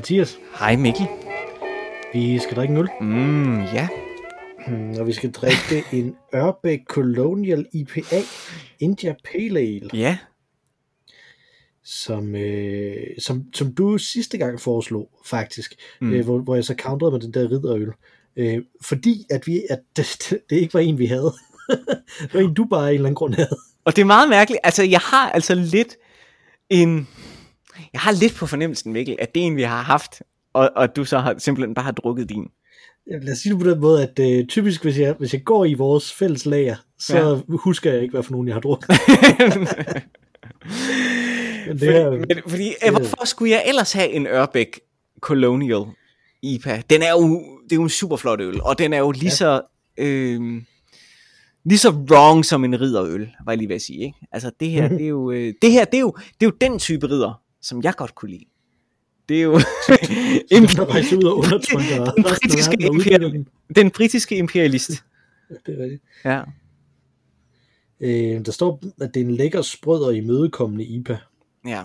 Hej Mathias. Hej Mikkel. Vi skal drikke en øl, Mm, ja. Hmm, og vi skal drikke en Ørbæk Colonial IPA India Pale Ale, Ja. som, øh, som, som du sidste gang foreslog, faktisk, Mm. øh, hvor, hvor jeg så counterede med den der ridderøl. Øh, fordi at, vi, at det, det, det ikke var en, vi havde. det var en, du bare af en eller anden grund havde. Og det er meget mærkeligt. Altså, jeg har altså lidt en... Jeg har lidt på fornemmelsen, Mikkel, at det er en, vi har haft, og, og du så har, simpelthen bare har drukket din. Lad os sige det på den måde, at øh, typisk, hvis jeg, hvis jeg går i vores fælles lager, så Ja. husker jeg ikke, hvad for nogen jeg har drukket. Men det fordi, er, men, fordi øh, hvorfor skulle jeg ellers have en Ørbæk Colonial IPA? Den er jo, det er jo en super flot øl, og den er jo lige Ja. så... Øh, lige så wrong som en ridderøl, var jeg lige ved at sige, ikke? Altså det her, det er jo, øh, det her, det er jo, det er jo den type ridder, som jeg godt kunne lide. Det er jo rejser ud og undertrykker den britiske imperial- den britiske imperialist. Det er rigtigt. Ja. Øh, der står, at det er en lækker, sprød og imødekommende IPA. Ja.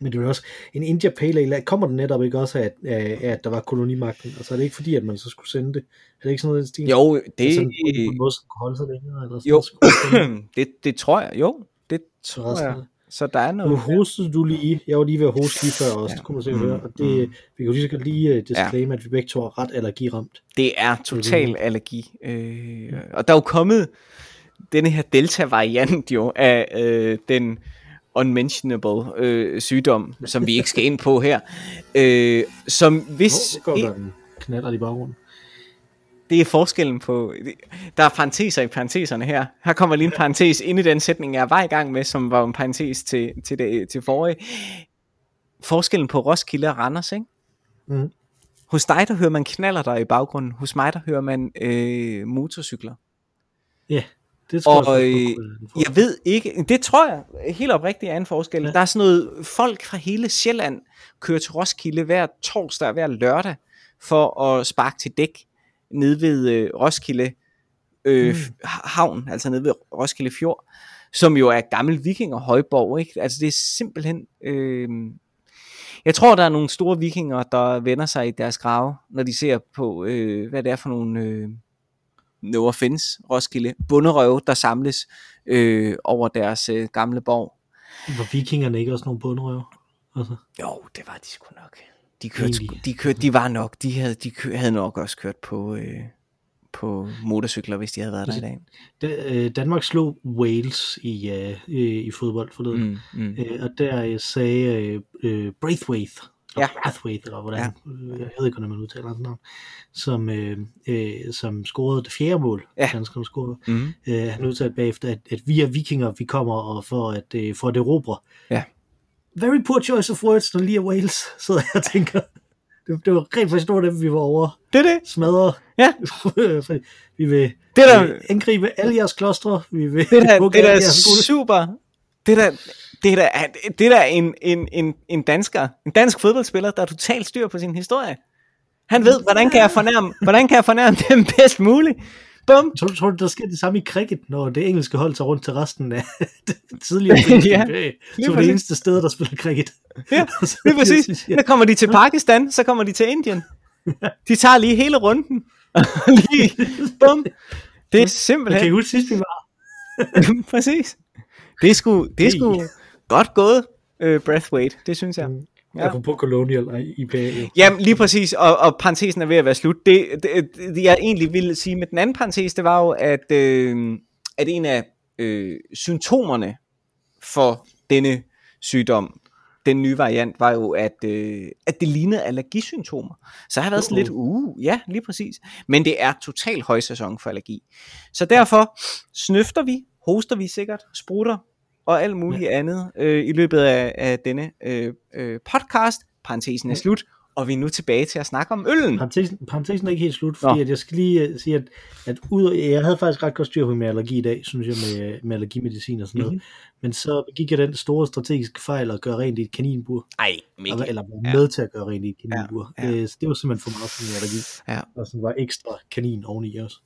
Men det er jo også, en India Pale Ale, kommer den netop ikke også af, at, af, af, at der var kolonimagten? Altså er det ikke fordi, at man så skulle sende det? Er det ikke sådan noget, den stil? Jo, det, Sådan, på en måde, som kunne holde sig længere? Eller sådan jo, noget, det det, tror jeg, jo, det tror jeg. Så der er Nu noget. hostede du lige, jeg var lige ved at hoste lige før også, Ja. det kunne man sikkert Mm, høre, og det, vi kan jo lige så godt lige uh, disclaimer, at vi begge to er ret allergiramt. Det er total allergi. Øh, og der er jo kommet denne her delta-variant jo af øh, den unmentionable øh, sygdom, som vi ikke skal ind på her. Øh, som hvis... Hvor går der en knaller i baggrunden? Det er forskellen på... Der er parenteser i parenteserne her. Her kommer lige en parentes ind i den sætning, jeg var i gang med, som var en parentes til, til, det, til forrige. Forskellen på Roskilde og Randers, ikke? Mm. Hos dig, der hører man knaller der i baggrunden. Hos mig, der hører man øh, motorcykler. Ja, det tror Og, jeg, øh, Jeg ved ikke, det tror jeg helt oprigtigt er en forskel. Ja. Der er sådan noget, folk fra hele Sjælland kører til Roskilde hver torsdag og hver lørdag for at sparke til dæk nede ved øh, Roskilde øh, Mm. havn, altså nede ved Roskilde Fjord, som jo er gammel vikinger højborg, ikke? Altså det er simpelthen, øh, jeg tror der er nogle store vikinger, der vender sig i deres grave, når de ser på, øh, hvad det er for nogle, øh, no offense, Roskilde, bunderøve, der samles øh, over deres øh, gamle borg. Var vikingerne ikke også nogle bundrøver? Altså, Jo, det var de sgu nok. De kørte, Egentlig. de kørte, de var nok, de havde, de kø, havde nok også kørt på, øh, på motorcykler, hvis de havde været der i dag. da, øh, Danmark slog Wales i, øh, i, i fodbold forleden, Mm, mm. øh, og der øh, sagde øh, øh, Braithwaite, Ja. Braithwaite, eller hvordan, ja. jeg ved ikke, hvordan man udtaler hans navn, som, øh, øh, som scorede det fjerde mål, Ja. danskerne scorede. Mm. Øh, han udtalte bagefter, at, at vi er vikinger, vi kommer og for at, øh, for at erobre. Ja. Very poor choice of words, når lige er Wales, sidder jeg og tænker. Det, det var rent faktisk nogle af dem, vi var over Det er det. smadre. Ja. vi vil, Det er vi vil angribe alle jeres klostre. Vi vil det er hugge det er skole. super. Det er da, det er da, det er da en, en, en, en dansker, en dansk fodboldspiller, der er totalt styr på sin historie. Han ved, hvordan kan jeg fornærme, hvordan kan jeg fornærme dem bedst muligt. Bum. Tror, tror du, der sker det samme i cricket, når det engelske hold tager rundt til resten af det tidligere Ja, ja, lige som det eneste sted, der spiller cricket? Ja, så Det er præcis. Så kommer de til Pakistan, så kommer de til Indien. De tager lige hele runden. lige, bum. Det er Kan simpelthen, I huske sidst, vi var? præcis. Det er sgu, det er sgu Hey. godt gået, uh, Breathwaite, det synes jeg. Ja. Ja. Apropos Colonial IPA. Jamen lige præcis, og, og parentesen er ved at være slut. Det, det, det jeg egentlig ville sige med den anden parentes, det var jo, at, øh, at en af øh, symptomerne for denne sygdom, den nye variant, var jo, at, øh, at det lignede allergisymptomer. Så jeg har været sådan lidt, uh, ja, lige præcis. Men det er total højsæson for allergi. Så derfor snøfter vi, hoster vi sikkert, sprutter og alt muligt ja. andet øh, i løbet af, af denne øh, øh, podcast. Parentesen er slut, og vi er nu tilbage til at snakke om øllen. Parentesen, parentesen er ikke helt slut, fordi Nå. at jeg skal lige uh, sige, at, at ud, jeg havde faktisk ret godt styr på med allergi i dag, synes jeg, med, med allergimedicin og sådan noget. Mhm. Mm-hmm. Men så gik jeg den store strategiske fejl at gøre rent i et kaninbur. Ej, Eller, Mikkel. eller være Ja. med til at gøre rent i et kaninbur. Ja, ja. Ja, ja. Det, det var simpelthen for meget for min allergi. Ja. Og sådan var ekstra kanin oveni også.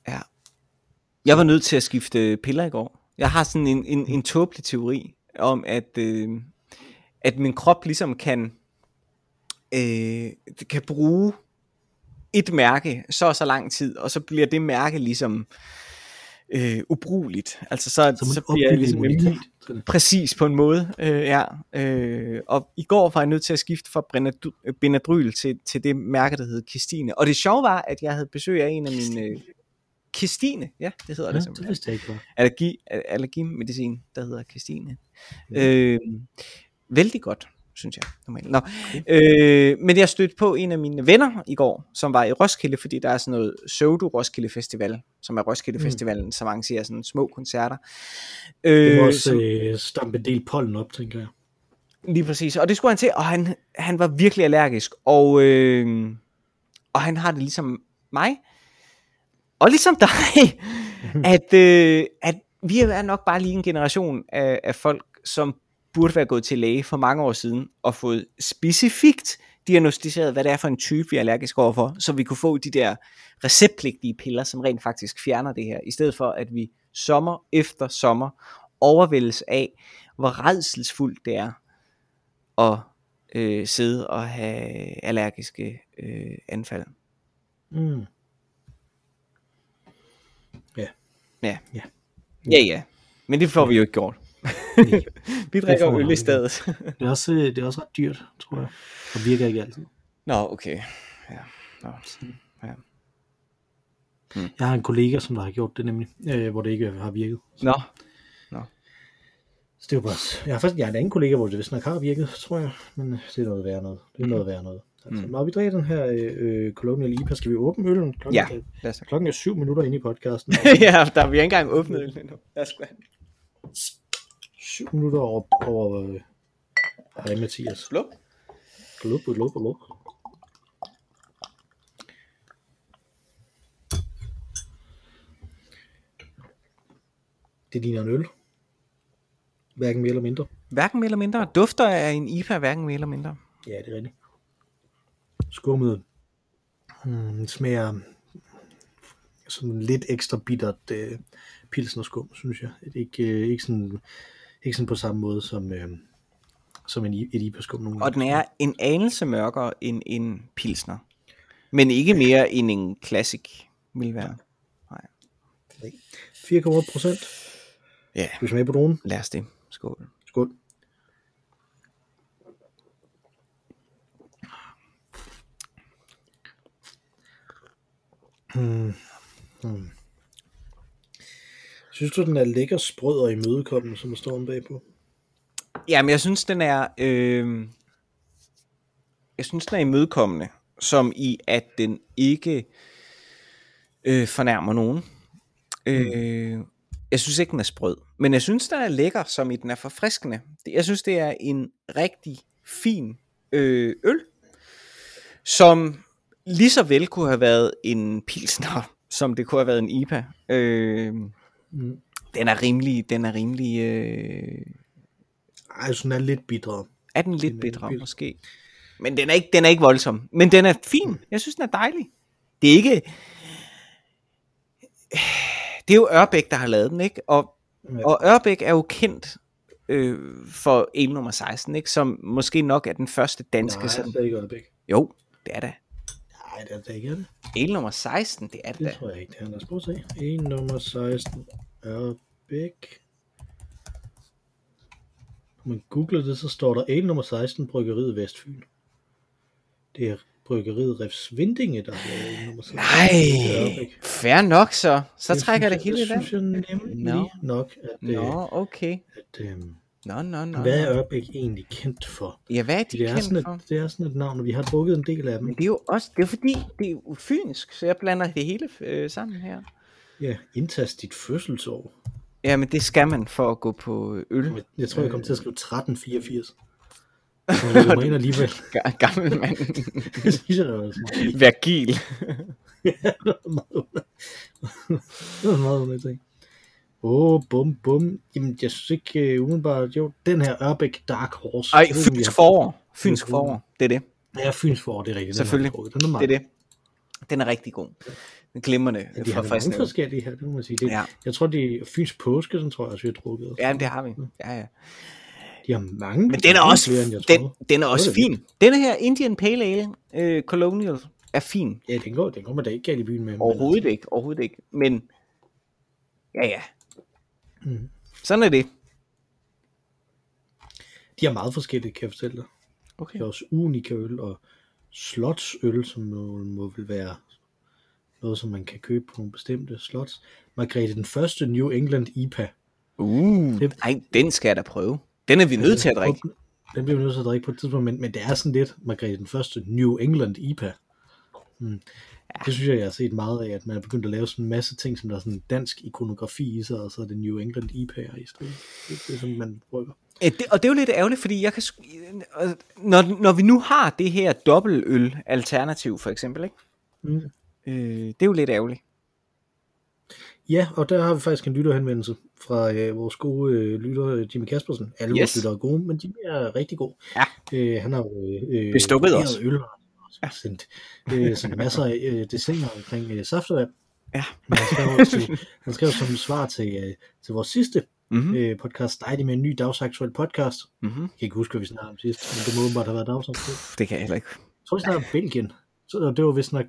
Jeg var nødt til at skifte piller i går. Jeg har sådan en, en, en tåbelig teori om, at, øh, at min krop ligesom kan øh, kan bruge et mærke så og så lang tid, og så bliver det mærke ligesom øh, ubrugeligt. Altså så, så en bliver jeg ligesom. Sådan. præcis på en måde, øh, ja. Øh, og i går var jeg nødt til at skifte fra Benadry- øh, Benadryl til, til det mærke, der hedder Kistine. Og det sjove var, at jeg havde besøg af en af mine... Øh, Kistine, ja, det hedder Ja, det det simpelthen vidste jeg ikke, allergi, allergimedicin, der hedder Christine. Mm. Øh, vældig godt, synes jeg. Normalt. Nå, øh, men jeg stødte på en af mine venner i går, som var i Roskilde, fordi der er sådan noget Pseudo Roskilde Festival, som er Roskilde Mm. Festivalen, som arrangerer sådan små koncerter. Det må Øh, også som- øh, stampe en del pollen op, tænker jeg. Lige præcis, og det skulle han til, og han, han var virkelig allergisk, og, øh, og han har det ligesom mig, og ligesom dig, at, øh, at vi er nok bare lige en generation af, af folk, som burde være gået til læge for mange år siden, og fået specifikt diagnostiseret, hvad det er for en type, vi er allergisk overfor, så vi kunne få de der receptpligtige piller, som rent faktisk fjerner det her, i stedet for at vi sommer efter sommer overvældes af, hvor redselsfuldt det er at øh, sidde og have allergiske øh, anfald. Mm. Ja. Ja. Ja, ja. Men det får vi jo ikke gjort. Vi drikker øl i stedet. Det er, også, øh, det er også ret dyrt, tror jeg. Og virker ikke altid. Nå, okay. Ja. Nå. Ja. Jeg har en kollega, som der har gjort det nemlig, øh, hvor det ikke har virket. Nå. Så det jo bare... Jeg har faktisk jeg har en anden kollega, hvor det vist nok har virket, tror jeg. Men øh, det er noget værre noget. Det er noget værre noget. Altså, Mm. Når vi drikker den her øh, Colonial IPA, skal vi åbne øllen? Klokken, Ja. Lad os klokken er syv minutter inde i podcasten. ja, der vi ikke engang åbnet øl endnu. Lad os syv minutter over... over øh, hej Mathias. Slå. Glup, glup, glup. Det ligner en øl. Hverken mere eller mindre. Hverken mere eller mindre. Dufter af en IPA, hverken mere eller mindre. Ja, det er rigtigt. Skummet hmm, smager sådan lidt ekstra bittert øh, pilsnerskum, synes jeg. Det er ikke, øh, ikke, sådan, ikke sådan på samme måde som, øh, som en, I- et IPA-skum. nogle Og den er en anelse mørkere end en pilsner. Men ikke mere end en classic vil være. 4,8 procent. Ja, Skal vi smage på dronen? lad os det. Skål. Skål. Hmm. Hmm. Synes du, den er lækker, sprød og imødekommende, som der står om bagpå? Jamen, jeg synes, den er... Øh, jeg synes, den er imødekommende, som i, at den ikke øh, fornærmer nogen. Øh, jeg synes ikke, den er sprød. Men jeg synes, den er lækker, som i den er forfriskende. Jeg synes, det er en rigtig fin øh, øl, som lige så vel kunne have været en pilsner, som det kunne have været en IPA. Øh, Mm. den er rimelig, den er rimelig... Øh, Ej, den er lidt bitre. er den lidt Den bedre, lidt- måske. Men den er, ikke, den er ikke voldsom. Men den er fin. Jeg synes, den er dejlig. Det er ikke... Det er jo Ørbæk, der har lavet den, ikke? Og, Ja. og Ørbæk er jo kendt øh, for el nummer 16, ikke? Som måske nok er den første danske Nej, sådan. det er ikke Ørbæk. Jo, det er da. Nej, det er det ikke, er det? El nummer 16, det er det Det da. tror jeg ikke, det er. Lad os prøve at se. 1 nummer 16 Ørbæk. Når man googler det, så står der el nummer 16 Bryggeriet Vestfyn. Det er Bryggeriet Refsvindinge, der har lavet el nummer 16. Nej, Ørbæk. fair nok så. Så Det trækker synes det hele i Det vand. synes jeg nemlig Nå. nok, at, øh, Nå, okay. at øh, Nå, nå, nå. hvad er. Ørbæk egentlig kendt for? Ja, hvad er de Det er, sådan kendt for? et, det er sådan et navn, og vi har drukket en del af dem. Men det er jo også, det er fordi, det er jo fynsk, så jeg blander det hele øh, sammen her. Ja, indtast dit fødselsår. Ja, men det skal man for at gå på øl. Men Jeg tror, jeg kom til at skrive 1384. Så jeg kommer ind alligevel. Ga- Gammel mand. Det synes jeg, der var sådan. Vergil. det var meget under. det var en meget under ting. Åh, oh, bum, bum. Jamen, jeg synes ikke uh, umiddelbart, jo, den her Ørbæk Dark Horse. Ej, fynsk forår. Fynsk forår, det er det. Ja, Fyns forår, det er rigtigt. Den Selvfølgelig. Den er Det er det. Den er rigtig god. Den glimrende Ja, de har mange forskellige her, det må man sige. Det, Ja. Jeg tror, det er Fyns påske, som tror jeg også, vi har drukket. Ja, men det har vi. Ja, ja. De har mange. Men den er også, flere, jeg den, den er også Det er fin. Denne her Indian Pale Ale øh, Colonial er fin. Ja, den går, den går man da ikke galt i byen med. men Overhovedet ikke, overhovedet ikke. Men, ja ja. Mm. Sådan er det. De har meget forskellige, kan jeg fortælle dig. Okay. De har også unika øl og slotsøl, som må, må vel være noget, som man kan købe på nogle bestemte slots. Margrethe den første New England IPA. Uh, Det- ej, den skal jeg da prøve. Den er vi nødt til at drikke. Den bliver vi nødt til at drikke på et tidspunkt, men, men det er sådan lidt Margrethe den første New England IPA. Hmm. Det synes jeg, jeg har set meget af, at man er begyndt at lave sådan en masse ting, som der er sådan dansk ikonografi i sig, og så er det New England IPA'er i stedet. Det, det er sådan, man. Ja, det, og det er jo lidt ærgerligt, fordi jeg kan, når, når vi nu har det her dobbeltøl alternativ for eksempel, ikke? Mm. Øh, det er jo lidt ærgerligt. Ja, og der har vi faktisk en lytterhenvendelse fra øh, vores gode øh, lytter, øh, Jimmy Kaspersen. Alle yes. Vores lyttere er gode, men Jimmy er rigtig god. Ja. Øh, han har jo øh, øh, Bestukket os. øl ja. sendt øh, sådan masser af øh, designer omkring øh, saftevand. Ja. Men han skrev, til, han skrev som svar til, øh, til vores sidste Mm-hmm. øh, podcast, Dejlig med en ny dagsaktuel podcast. Mm-hmm. Jeg kan ikke huske, hvad vi snakkede om sidst, men det må åbenbart have været dagsaktuel. Det kan jeg heller ikke. Jeg tror, vi snakkede om Belgien. Så det var vist nok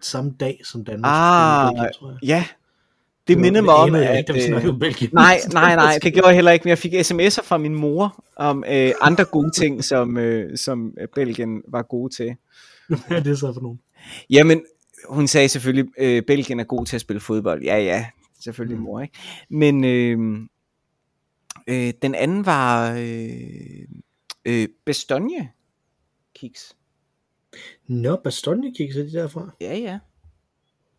samme dag som Danmark. Ah, Belgien, tror jeg. Ja, det mindede mig om, at... ikke, snakkede Øh, Belgien. nej, nej, nej, det gjorde jeg heller ikke, men jeg fik sms'er fra min mor om øh, andre gode ting, som, øh, som Belgien var gode til. Hvad er det så for nogen? Jamen, hun sagde selvfølgelig, øh, Belgien er god til at spille fodbold. Ja, ja, selvfølgelig Mm. mor, ikke? Men øh, øh, den anden var øh, øh, Bastogne kiks. Nå, Bastogne kiks er de derfra. Ja, ja.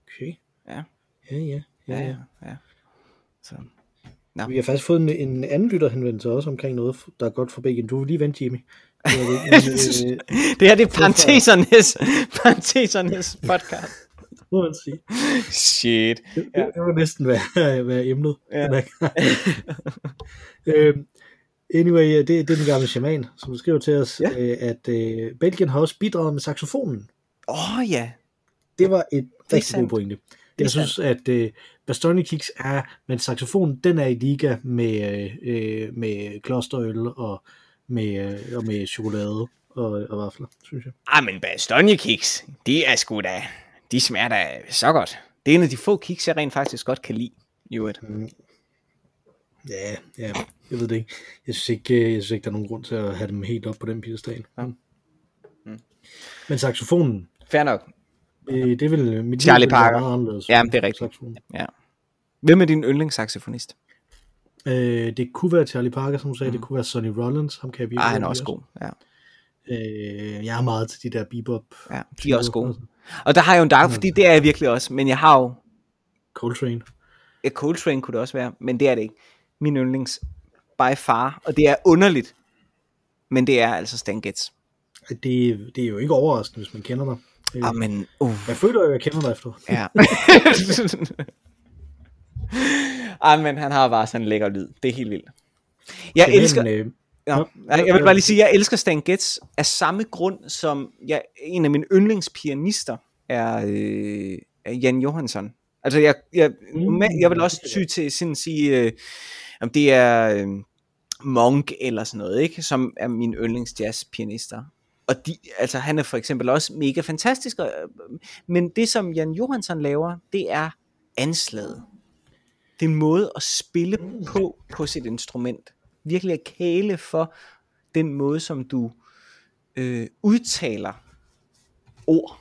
Okay. Ja. Ja, ja. Ja, ja. ja. Så. Nå. Vi har faktisk fået en, en anden lytterhenvendelse også omkring noget, der er godt for Belgien. Du vil lige vente, Jimmy. Det det, øh, Det her det er parentesernes, parentesernes podcast. må man sige. Shit. Det, ja. det var næsten være, være emnet. Ja. Øhm, anyway, det, det er den gamle shaman, som skriver til os, Ja. øh, at øh, Belgien har også bidraget med saxofonen. Åh oh, ja. Det var et rigtig god pointe. er Jeg synes, at øh, Bastogne Kicks er, men saxofonen, den er i liga med, øh, med klosterøl og med, øh, og med chokolade og, og vafler, synes jeg. Ah, men Bastogne kiks, de er sgu da, de smager da så godt. Det er en af de få kiks, jeg rent faktisk godt kan lide. I øvrigt. Ja, ja, jeg ved det ikke. Jeg synes ikke, øh, jeg synes ikke der er nogen grund til at have dem helt op på den piedestal. Ja. Mm. Men saxofonen, Fair nok. øh, det vel mit Charlie liv vil Parker. anderledes. Ja, det er rigtigt. Saxofon. Ja. Hvem er din yndlingssaxofonist? Øh, det kunne være Charlie Parker, som du sagde. Mm. Det kunne være Sonny Rollins. Ham kan jeg virkelig Ah, han er også god. Ja. Øh, jeg er meget til de der bebop. ja, de er også gode. Og der har jeg jo en dark, fordi det er jeg virkelig også. Men jeg har jo, Coltrane. et Coltrane kunne det også være, men det er det ikke. Min yndlings by far, og det er underligt, men det er altså Stan Getz. Det, det er jo ikke overraskende, hvis man kender dig. Ah, men, uh, Jeg føler jo, at jeg kender dig efter. ja. ah, men han har bare sådan en lækker lyd. Det er helt vildt. Jeg Men, elsker, øh, Ja. Jeg vil bare lige sige, at jeg elsker Stan Getz af samme grund, som jeg, en af mine yndlingspianister er, øh, er Jan Johansson. Altså, jeg, jeg, Mm, jeg vil også det ty til sådan sige, øh, om det er øh, Monk eller sådan noget, ikke? som er min yndlingsjazzpianister. Og de, altså, han er for eksempel også mega fantastisk, og, øh, men det som Jan Johansson laver, det er anslaget. Det er en måde at spille på på sit instrument. Virkelig at kæle for den måde, som du øh, udtaler ord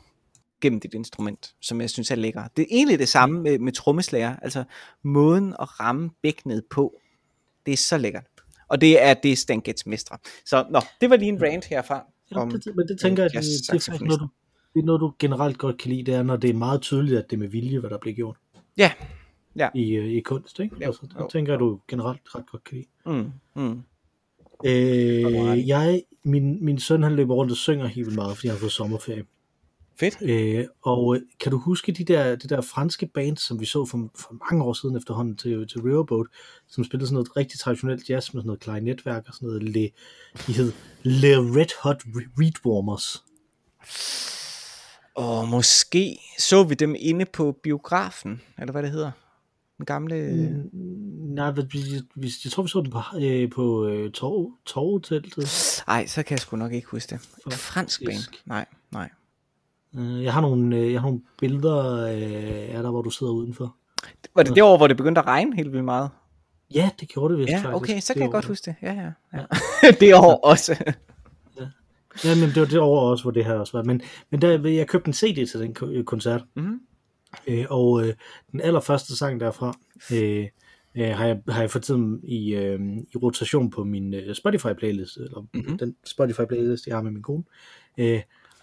gennem dit instrument, som jeg synes er lækker. Det er egentlig det samme med, med trommeslager, altså måden at ramme bækkenet på, det er så lækkert. Og det er det Stan Getz mestre. Så nå, det var lige en rant herfra. Ja, om, det, men det tænker jeg, det, det, er faktisk noget, du, det er noget, du generelt godt kan lide, det er, når det er meget tydeligt, at det er med vilje, hvad der bliver gjort Ja, ja. i, øh, i kunst, ikke? Jo, altså, det jo. tænker jeg, du generelt ret godt kan lide. Mm, mm. Øh, jeg, min, min søn, han løber rundt og synger helt vildt meget, fordi han har fået sommerferie. Fedt. Øh, og øh, kan du huske de der, det der franske band, som vi så for, for mange år siden efterhånden til, til Riverboat, som spillede sådan noget rigtig traditionelt jazz med sådan noget klarinetværk og sådan noget, Le, de hed Le Red Hot Re- Reedwarmers. Og måske så vi dem inde på biografen, eller hvad det hedder. Den gamle... Mm, Nej, vi, vi, jeg tror, vi så den på, øh, på øh, torv, torvteltet. Nej, så kan jeg sgu nok ikke huske det. Fransk band? Faktisk. Nej, nej. Øh, jeg har nogle, øh, jeg har nogle billeder øh, af der, hvor du sidder udenfor. Var det det år, hvor det begyndte at regne helt vildt meget? Ja, det gjorde det vist Ja, faktisk. okay, så Det kan jeg år. godt huske det. Ja, ja. ja. det år også. Ja, men det var det år også, hvor det her også var. Men, men der, jeg købte en CD til den ko- øh, koncert, Mhm. Øh, og øh, den allerførste sang derfra øh, øh, har, jeg, har jeg for tiden i, øh, i rotation på min øh, Spotify-playlist, eller Mhm. mm-hmm. den Spotify-playlist, jeg har med min kone. Øh,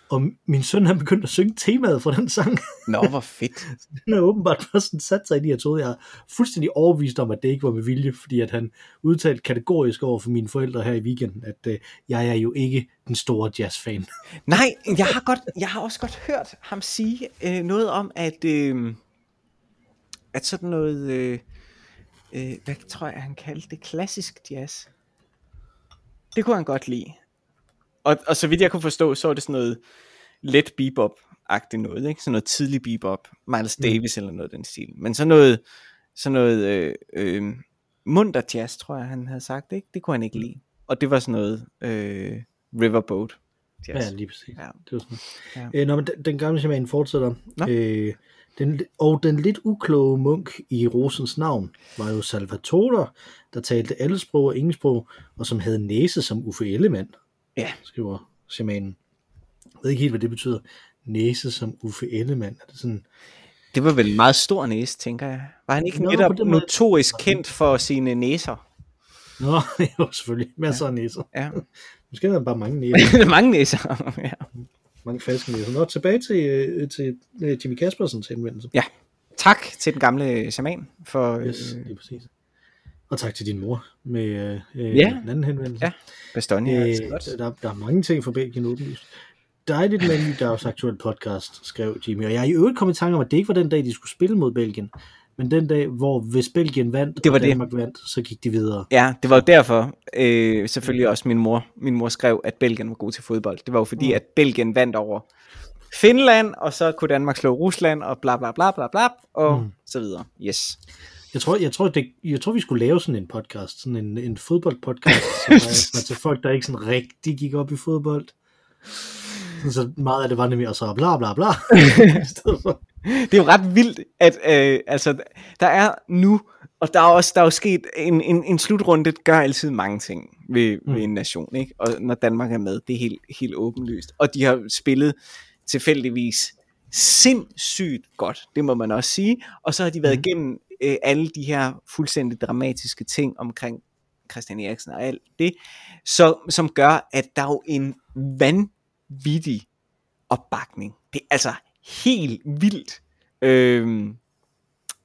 og min søn han begyndte at synge temaet fra den sang. Nå, hvor fedt. Den har åbenbart bare sådan sat sig i de her troede, jeg er fuldstændig overbevist om, at det ikke var med vilje, fordi at han udtalte kategorisk over for mine forældre her i weekenden, at øh, jeg er jo ikke den store jazzfan. Nej, jeg har, godt, jeg har også godt hørt ham sige øh, noget om, at, øh, at sådan noget, øh, øh, hvad tror jeg, han kaldte det, klassisk jazz. Det kunne han godt lide. Og, og så vidt jeg kunne forstå, så var det sådan noget let bebop-agtigt noget, ikke? Sådan noget tidlig bebop, Miles Davis eller noget af den stil. Men sådan noget, sådan noget øh, øh, munter jazz, tror jeg, han havde sagt, ikke? Det kunne han ikke lide. Og det var sådan noget øh, Riverboat jazz. Ja, lige præcis. Ja. Det var sådan. Ja. Ja. Øh, nå, men den, den gamle shaman fortsætter. Nå. Øh, den, og den lidt ukloge munk i Rosens navn var jo Salvatore, der talte alle sprog og ingen sprog, og som havde næse som Uffe Ellemann, Ja. skriver shamanen. Jeg ved ikke helt, hvad det betyder. Næse som Uffe Ellemann. Er det sådan, Det var vel en meget stor næse, tænker jeg. Var han ikke Nå, netop den måde- notorisk kendt for sine næser? Nå, jo, selvfølgelig. Masser af næser. Ja. Måske er der bare mange næser. Mange næser. ja. mange falske næser. Nå, tilbage til, øh, til øh, Jimmy Kaspersens henvendelse. ja. Tak til den gamle shaman for Yes, øh, præcis. Og tak til din mor med øh, øh, Ja. den anden henvendelse. Ja, Bastogne. Øh, der, der er mange ting for Belgien åbenlyst. Dejligt med en ny Dags Aktuel podcast, skrev Jimmy. Og jeg er i øvrigt kommet i tanke om, at det ikke var den dag, de skulle spille mod Belgien. Men den dag, hvor hvis Belgien vandt, Det var og det. Danmark vandt, så gik de videre. Ja, det var jo derfor, øh, selvfølgelig også min mor, min mor skrev, at Belgien var god til fodbold. Det var jo fordi, Mm. at Belgien vandt over Finland, og så kunne Danmark slå Rusland, og bla bla bla bla bla, og Mm. så videre. Yes. Jeg tror, jeg, tror, det, jeg tror, vi skulle lave sådan en podcast, sådan en, en fodboldpodcast, som var til folk, der ikke sådan rigtig gik op i fodbold. Så meget af det var nemlig, og så bla bla bla. Det er jo ret vildt, at øh, altså, der er nu, og der er også der er jo sket en, en, en slutrunde, gør altid mange ting ved, mm. ved en nation, ikke? og når Danmark er med, det er helt, helt åbenlyst. Og de har spillet tilfældigvis sindssygt godt, det må man også sige, og så har de været Mhm. igennem øh, alle de her fuldstændig dramatiske ting omkring Christian Eriksen og alt det, så, som gør, at der er jo en vanvittig opbakning. Det er altså helt vildt. Øhm,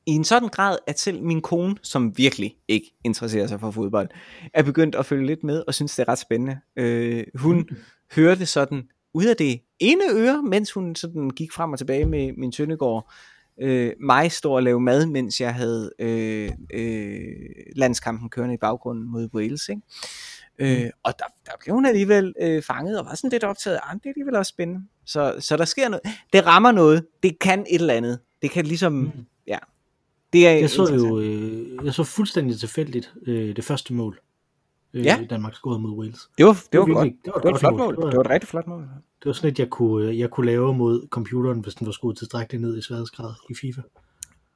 I en sådan grad, at selv min kone, som virkelig ikke interesserer sig for fodbold, er begyndt at følge lidt med og synes, det er ret spændende. Øh, hun hørte sådan ud af det ene øre, mens hun sådan gik frem og tilbage med min sønnegård, øh, mig stå og lave mad, mens jeg havde øh, øh, landskampen kørende i baggrunden mod Wales. Ikke? Øh, og der, der blev hun alligevel øh, fanget og var sådan lidt optaget. Ah, det er alligevel også spændende. Så, så der sker noget. Det rammer noget. Det kan et eller andet. Det kan ligesom, mm. ja. Det er Jeg så jo øh, jeg så fuldstændig tilfældigt øh, det første mål, øh, Ja. Danmark scorede mod Wales. Det var, det var, virkelig- godt. det var et Det var et flot mål. mål. Det var- Det var et rigtig flot mål. Det var sådan et, jeg kunne, jeg kunne lave mod computeren, hvis den var skruet tilstrækkeligt ned i sværhedsgrad i FIFA.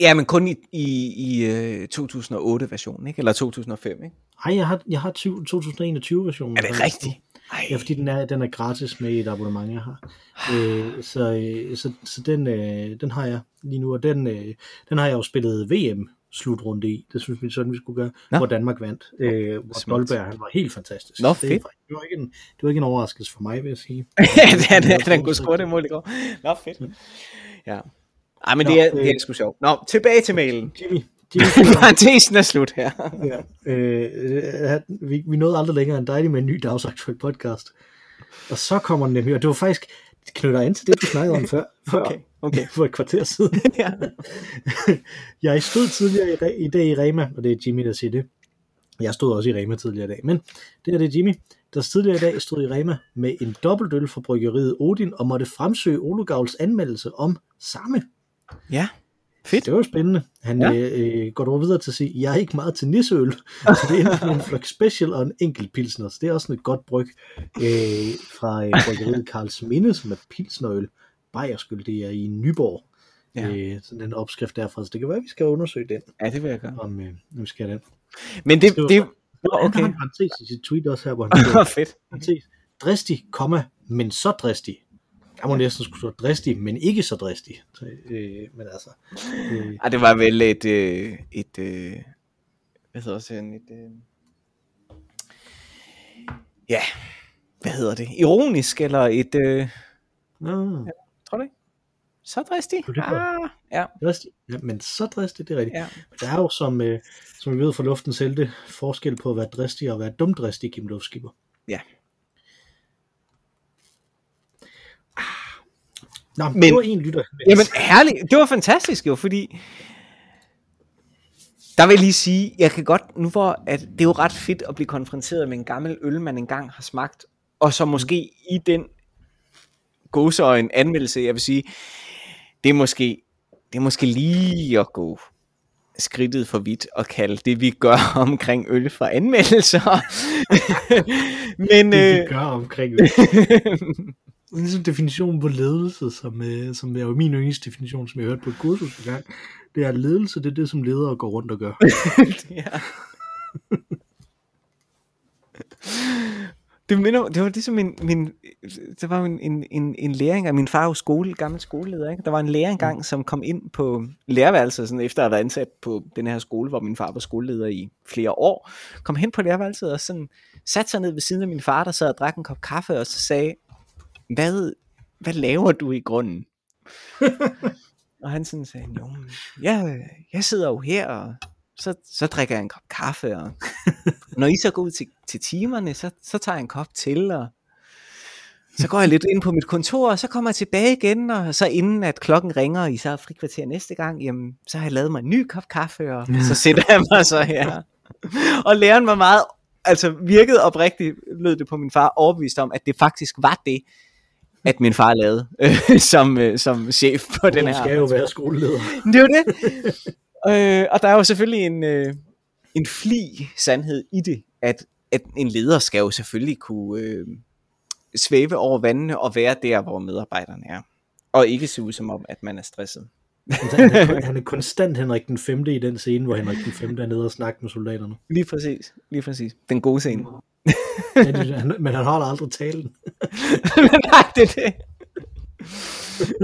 Ja, men kun i, i, i øh, 2008-versionen, ikke? Eller 2005, ikke? Ej, jeg har, jeg har 2021-versionen. Er det rigtigt? Ej. Ja, fordi den er, den er gratis med et abonnement, jeg har. Øh, så øh, så, så den, øh, den har jeg lige nu, og den, øh, den har jeg jo spillet VM slutrunde i. Det synes vi sådan, vi skulle gøre, Nå. Hvor Danmark vandt. Øh, hvor Smukt. Dolberg, han var helt fantastisk. Nå, det, fedt. var- det, var ikke en, det var ikke en overraskelse for mig, vil jeg sige. ja, den, den, den kunne score det mål i går. Nå, fedt. Ja. Ej, men Nå, det er, det øh, er sgu sjovt. Nå, tilbage til mailen. Jimmy, Parentesen er slut her. ja, øh, øh, vi, vi nåede aldrig længere end dejligt med en ny dagsaktuel podcast. Og så kommer den nemlig, og det var faktisk, det knytter ind til det, vi snakkede om før, før Okay, okay. for et kvarter siden. ja. jeg stod tidligere i, Re- i dag i Rema, og det er Jimmy, der siger det. Jeg stod også i Rema tidligere i dag, men det her det er Jimmy, der tidligere i dag stod i Rema med en dobbeltøl fra bryggeriet Odin og måtte fremsøge Olugavls anmeldelse om samme. Ja. Fedt. Det var jo spændende. Han Ja. ja. øh, går dog videre til at sige, jeg er ikke meget til nisseøl, så det er en flok special og en enkelt pilsner. Så det er også sådan et godt bryg øh, fra øh, bryggeriet Karls Minde, som er pilsnerøl. Bajerskyld, det er i Nyborg. Ja. Ja. Øh, sådan en opskrift derfra, så det kan være, at vi skal undersøge den, Ja, det vil jeg gøre. om øh, nu skal jeg den. Men det, Skriver det. Nå, Han har okay. en parentes i sit tweet også her, hvor han skriver, Fedt. parentes, dristig, komma, men så dristig. Jeg må næsten skulle stå dristig, men ikke så dristig. Så, øh, men altså, øh, Ej, det var vel et, øh, et øh, hvad hedder sådan et, øh, ja, hvad hedder det, ironisk, eller et, øh, nå, tror du ikke? Så dristig? Det? Ah, ja, dristig. Ja, men så dristig, det er rigtigt. ja. Men der er jo, som, øh, som vi ved fra luftens helte, forskel på at være dristig og at være dumdristig, Kim Luftskipper. Ja. Ah. Nå, Men- det var en lytter. Jamen herligt, det var fantastisk jo, fordi der vil jeg lige sige, jeg kan godt, nu hvor at det er jo ret fedt at blive konfronteret med en gammel øl, man engang har smagt, og så måske i den gåseøjen anmeldelse, jeg vil sige, det er måske, det er måske lige at gå skridtet for vidt at kalde det, vi gør omkring øl for anmeldelser. Men, det, vi øh, gør omkring det. Ligesom definitionen på ledelse, som, øh, som er jo min yndlingsdefinition, som jeg hørte på et kursus engang. Det er ledelse, det er det, som ledere går rundt og gør. ja. Det, minder, det var ligesom min, min der var en, en, en, en læring af min far var skole, gammel skoleleder, ikke? Der var en lærer engang, som kom ind på lærerværelset, sådan efter at have været ansat på den her skole, hvor min far var skoleleder i flere år, kom hen på lærerværelset og sådan satte sig ned ved siden af min far, der sad og drak en kop kaffe, og så sagde, hvad, hvad laver du i grunden? og han sådan sagde, jo, jeg, jeg sidder jo her, og så, så drikker jeg en kop kaffe, og når I så går ud til, til timerne, så, så tager jeg en kop til, og så går jeg lidt ind på mit kontor, og så kommer jeg tilbage igen, og så inden at klokken ringer, og I så har frikvarter næste gang, jamen, så har jeg lavet mig en ny kop kaffe, og så sætter jeg mig så her. Og læreren var meget, altså virkede oprigtigt, lød det på min far, overbevist om, at det faktisk var det, at min far lavede, øh, som, øh, som chef på den Den her skal jo være skoleleder. det er jo det. Øh, og der er jo selvfølgelig en, øh, en fli sandhed i det, at, at en leder skal jo selvfølgelig kunne øh, svæve over vandene og være der, hvor medarbejderne er. Og ikke se ud som om, at man er stresset. Han, er, han er konstant Henrik den 5. i den scene, hvor Henrik den 5. er nede og snakker med soldaterne. Lige præcis, lige præcis. Den gode scene. Ja, det, han, men han holder aldrig talen. Nej, det er det.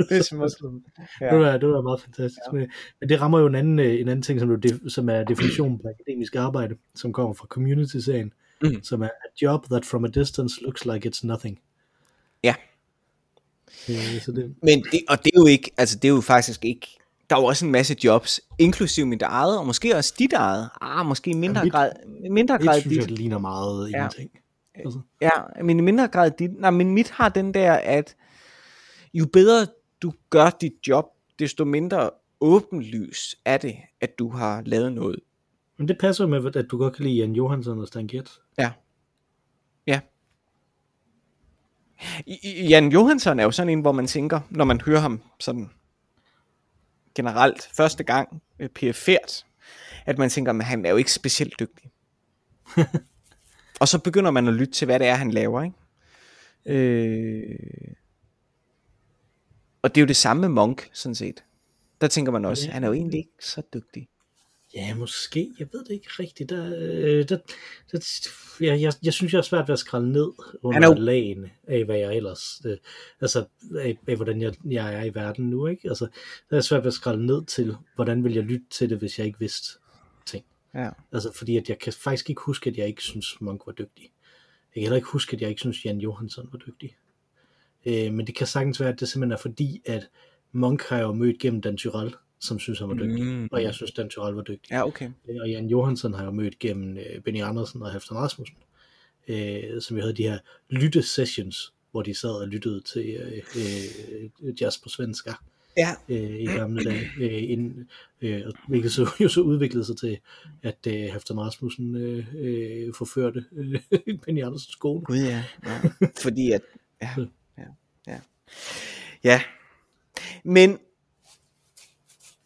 Det er smukt. Ja. Det, var, det var meget fantastisk. Ja. Men, men det rammer jo en anden, øh, en anden ting, som, def- som er definitionen på akademisk arbejde, som kommer fra Community-serien, Mhm. som er a job that from a distance looks like it's nothing. Ja. Øh, så det, Men det, og det er jo ikke, altså det er jo faktisk ikke, der er jo også en masse jobs, inklusive mit eget, og måske også dit eget. Ah, måske i mindre Ja, mit- grad, mindre grad synes dit. jeg, det ligner meget Ja. ingenting. Altså, Ja, men i mindre grad dit. Nej, men mit har den der, at jo bedre du gør dit job, desto mindre åbenlys er det, at du har lavet noget. men det passer med, at du godt kan lide Jan Johansson og Stan Getz. Ja. Ja. Jan Johansson er jo sådan en, hvor man tænker, når man hører ham sådan generelt første gang øh, perifært, at man tænker, at han er jo ikke specielt dygtig. og så begynder man at lytte til, hvad det er, han laver, ikke? Øh... Og det er jo det samme med Monk, sådan set. Der tænker man også, Ja. han er jo egentlig ikke så dygtig. Ja, måske. Jeg ved det ikke rigtigt. Der, øh, der, der, jeg, jeg, jeg synes, jeg er svært ved at skralde ned under er jo- lagen af, hvad jeg ellers... Øh, altså, af, af hvordan jeg, jeg er i verden nu, ikke? Altså, der er svært ved at skralde ned til, hvordan vil jeg lytte til det, hvis jeg ikke vidste ting. Ja. Altså, fordi at jeg kan faktisk ikke huske, at jeg ikke synes, Monk var dygtig. Jeg kan heller ikke huske, at jeg ikke synes, Jan Johansson var dygtig. Øh, men det kan sagtens være, at det simpelthen er fordi, at Monk har jo mødt gennem Dan Tyrell, som synes, han var dygtig. Mm. Og jeg synes, Dan Tyrell var dygtig. Ja, okay. Øh, Og Jan Johansson har jeg jo mødt gennem øh, Benny Andersen og Hæften Rasmussen, øh, som vi havde de her lytte-sessions, hvor de sad og lyttede til øh, øh, jazz på svenska Ja, øh, i gamle dage, øh, inden, øh, hvilket så, jo så udviklede sig til, at øh, Hæften Rasmussen øh, øh, forførte øh, Benny Andersens kone. Gud ja. ja. Fordi at, ja, ja. Men,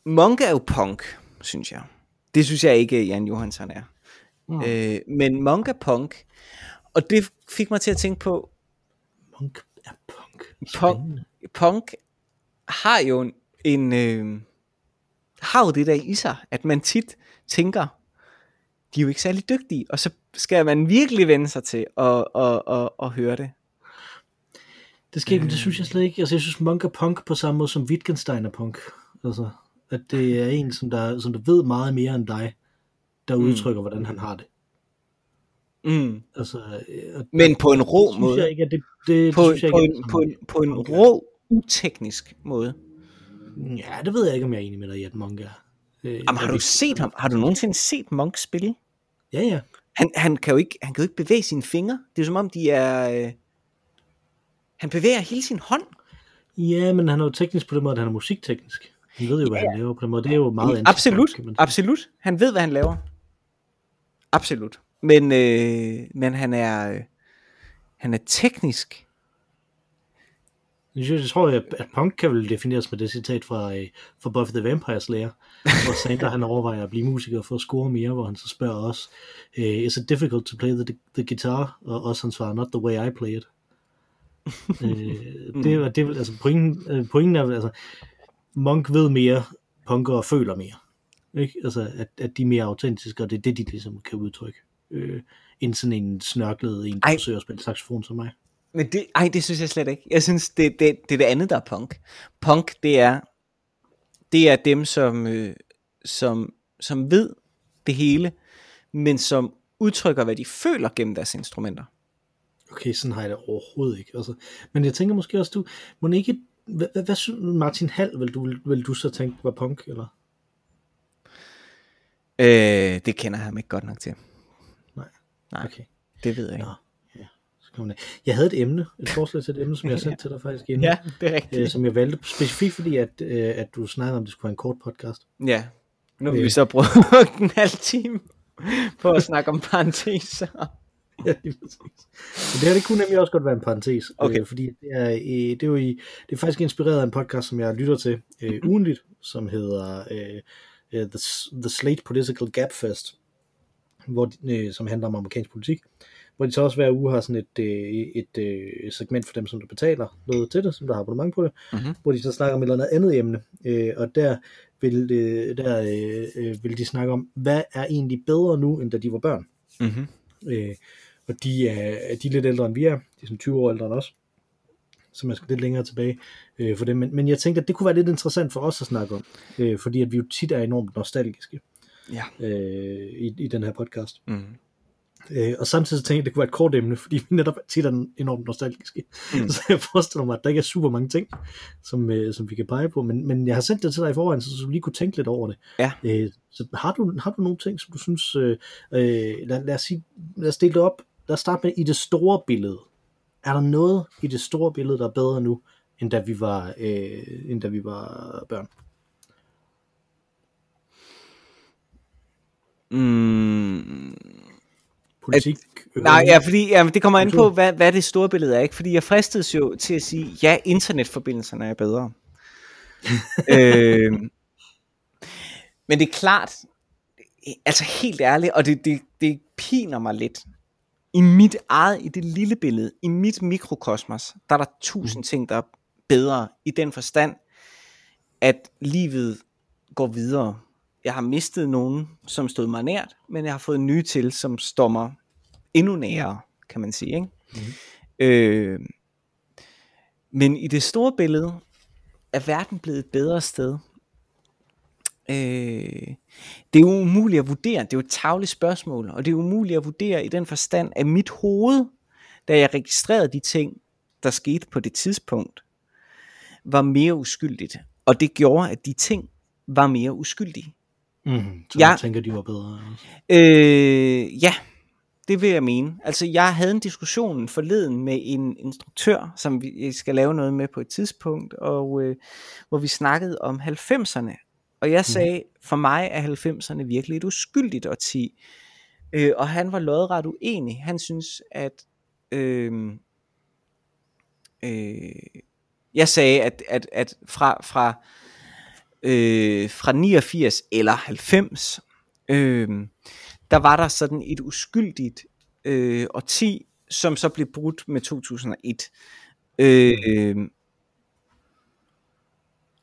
Monk er jo punk, synes jeg. Det synes jeg ikke, Jan Johansson er. Mm. Øh, men Monk er punk. Og det fik mig til at tænke på, Monk er punk. Punk, punk har jo en, en øh, har jo det der i sig, at man tit tænker, de er jo ikke særlig dygtige, og så skal man virkelig vende sig til at, at, at, at høre det. Det skal ikke, men det synes jeg slet ikke. Altså, jeg synes, Monk er punk på samme måde som Wittgenstein er punk. Altså, at det er en, som der, som der ved meget mere end dig, der Mm. udtrykker, hvordan han har det. Mm. Altså, øh, og Men på en rå synes måde. jeg ikke, at det, det, På, det synes jeg ikke, en, på, en, på en rå, uteknisk måde. Ja, det ved jeg ikke, om jeg er enig med dig i, at Monk er. Øh, Jamen, har du set ham? Har du nogensinde set Monk spille? Ja, ja. Han, han, kan jo ikke, han kan jo ikke bevæge sine fingre. Det er som om, de er... Øh, han bevæger hele sin hånd. Ja, men han er jo teknisk på den måde, at han er musikteknisk. Han ved jo, hvad han laver på den måde. Det er jo meget anti- Absolut, man absolut. Han ved, hvad han laver. Absolut. Men, øh, men han er... Øh, han er teknisk. Jeg, tror, at at punk kan vel defineres med det citat fra, øh, fra Buffy the Vampire Slayer, hvor Sander han overvejer at blive musiker for at score mere, hvor han så spørger os, øh, is it difficult to play the, the guitar? Og også han svarer, not the way I play it. Øh, det, var, det, altså pointen, øh, pointen er, altså, Monk ved mere, punkere føler mere. Ikke? Altså, at, at de er mere autentiske, og det er det, de ligesom kan udtrykke. Øh, end sådan en snørklet en, der forsøger at spille saxofon som mig. Men det, ej, det synes jeg slet ikke. Jeg synes, det, det, det er det andet, der er punk. Punk, det er, det er dem, som, øh, som, som ved det hele, men som udtrykker, hvad de føler gennem deres instrumenter. Okay, sådan har jeg det overhovedet ikke. Altså, men jeg tænker måske også, du må ikke... Hvad, hvad, hvad synes Martin Hall, vil du, vil, vil du så tænke var punk, eller? Øh, det kender jeg ham ikke godt nok til. Nej. Nej, Okay. det ved jeg ikke. Nå, ja. Så kan man, jeg havde et emne, et forslag til et emne, som jeg sendte til dig faktisk inden, Ja, det er øh, rigtigt. som jeg valgte specifikt, fordi at, øh, at du snakkede om, at det skulle være en kort podcast. Ja, nu har Øh. vi så brugt en halv time på at snakke om parenteser. Ja, lige præcis. Men det her, det kunne nemlig også godt være en parentes, Okay. øh, fordi det er, øh, det, er jo i, det er faktisk inspireret af en podcast, som jeg lytter til øh, Mhm. ugenligt, som hedder øh, øh, The, The Slate Political Gap Fest, hvor, øh, som handler om amerikansk politik, hvor de så også hver uge har sådan et, øh, et, øh, segment for dem, som der betaler noget til det, som der har abonnement på det, Mhm. hvor de så snakker om et eller andet andet emne, øh, og der vil, øh, der, øh, øh, vil de snakke om, hvad er egentlig bedre nu, end da de var børn. Mm-hmm. Øh, og de er, de er lidt ældre end vi er. De er sådan 20 år ældre end os. Så man skal lidt længere tilbage øh, for dem. Men, men jeg tænkte, at det kunne være lidt interessant for os at snakke om. Øh, fordi at vi jo tit er enormt nostalgiske Ja. øh, i, i den her podcast. Mm. Øh, og samtidig tænkte jeg, at det kunne være et kort emne, fordi vi netop tit er enormt nostalgiske. Mm. Så jeg forestiller mig, at der ikke er super mange ting, som, øh, som vi kan pege på. Men, men jeg har sendt det til dig i forvejen, så du lige kunne tænke lidt over det. Ja. Øh, så har du, har du nogle ting, som du synes, øh, øh, lad, lad, os sige, lad os dele det op. Lad os starte med i det store billede. Er der noget i det store billede, der er bedre nu, end da vi var, øh, end da vi var børn? Mm. Politik? Nej, økonomi? ja, fordi ja, det kommer an på, hvad, hvad det store billede er, ikke? Fordi jeg fristes jo til at sige, ja, internetforbindelserne er bedre. øh, men det er klart, altså helt ærligt, og det, det, det piner mig lidt. I mit eget, i det lille billede, i mit mikrokosmos, der er der tusind ting, der er bedre i den forstand, at livet går videre. Jeg har mistet nogen, som stod mig nært, men jeg har fået nye til, som står mig endnu nærere, kan man sige. Ikke? Mhm. Øh, men i det store billede er verden blevet et bedre sted. Øh, det er jo umuligt at vurdere, det er jo et tavligt spørgsmål, og det er umuligt at vurdere i den forstand, at mit hoved, da jeg registrerede de ting, der skete på det tidspunkt, var mere uskyldigt. Og det gjorde, at de ting var mere uskyldige. Mm-hmm. Så Ja. jeg tænker, de var bedre. Øh, ja, det vil jeg mene. Altså, jeg havde en diskussion forleden med en instruktør, som vi skal lave noget med på et tidspunkt, og øh, hvor vi snakkede om 90'erne. Og jeg sagde, for mig er 90'erne virkelig et uskyldigt årti. Øh, og han var lodret uenig. Han synes, at... Øh, øh, jeg sagde, at, at, at fra, fra øh, fra 89 eller 90, øh, der var der sådan et uskyldigt øh, årti, som så blev brudt med 2001. Øh,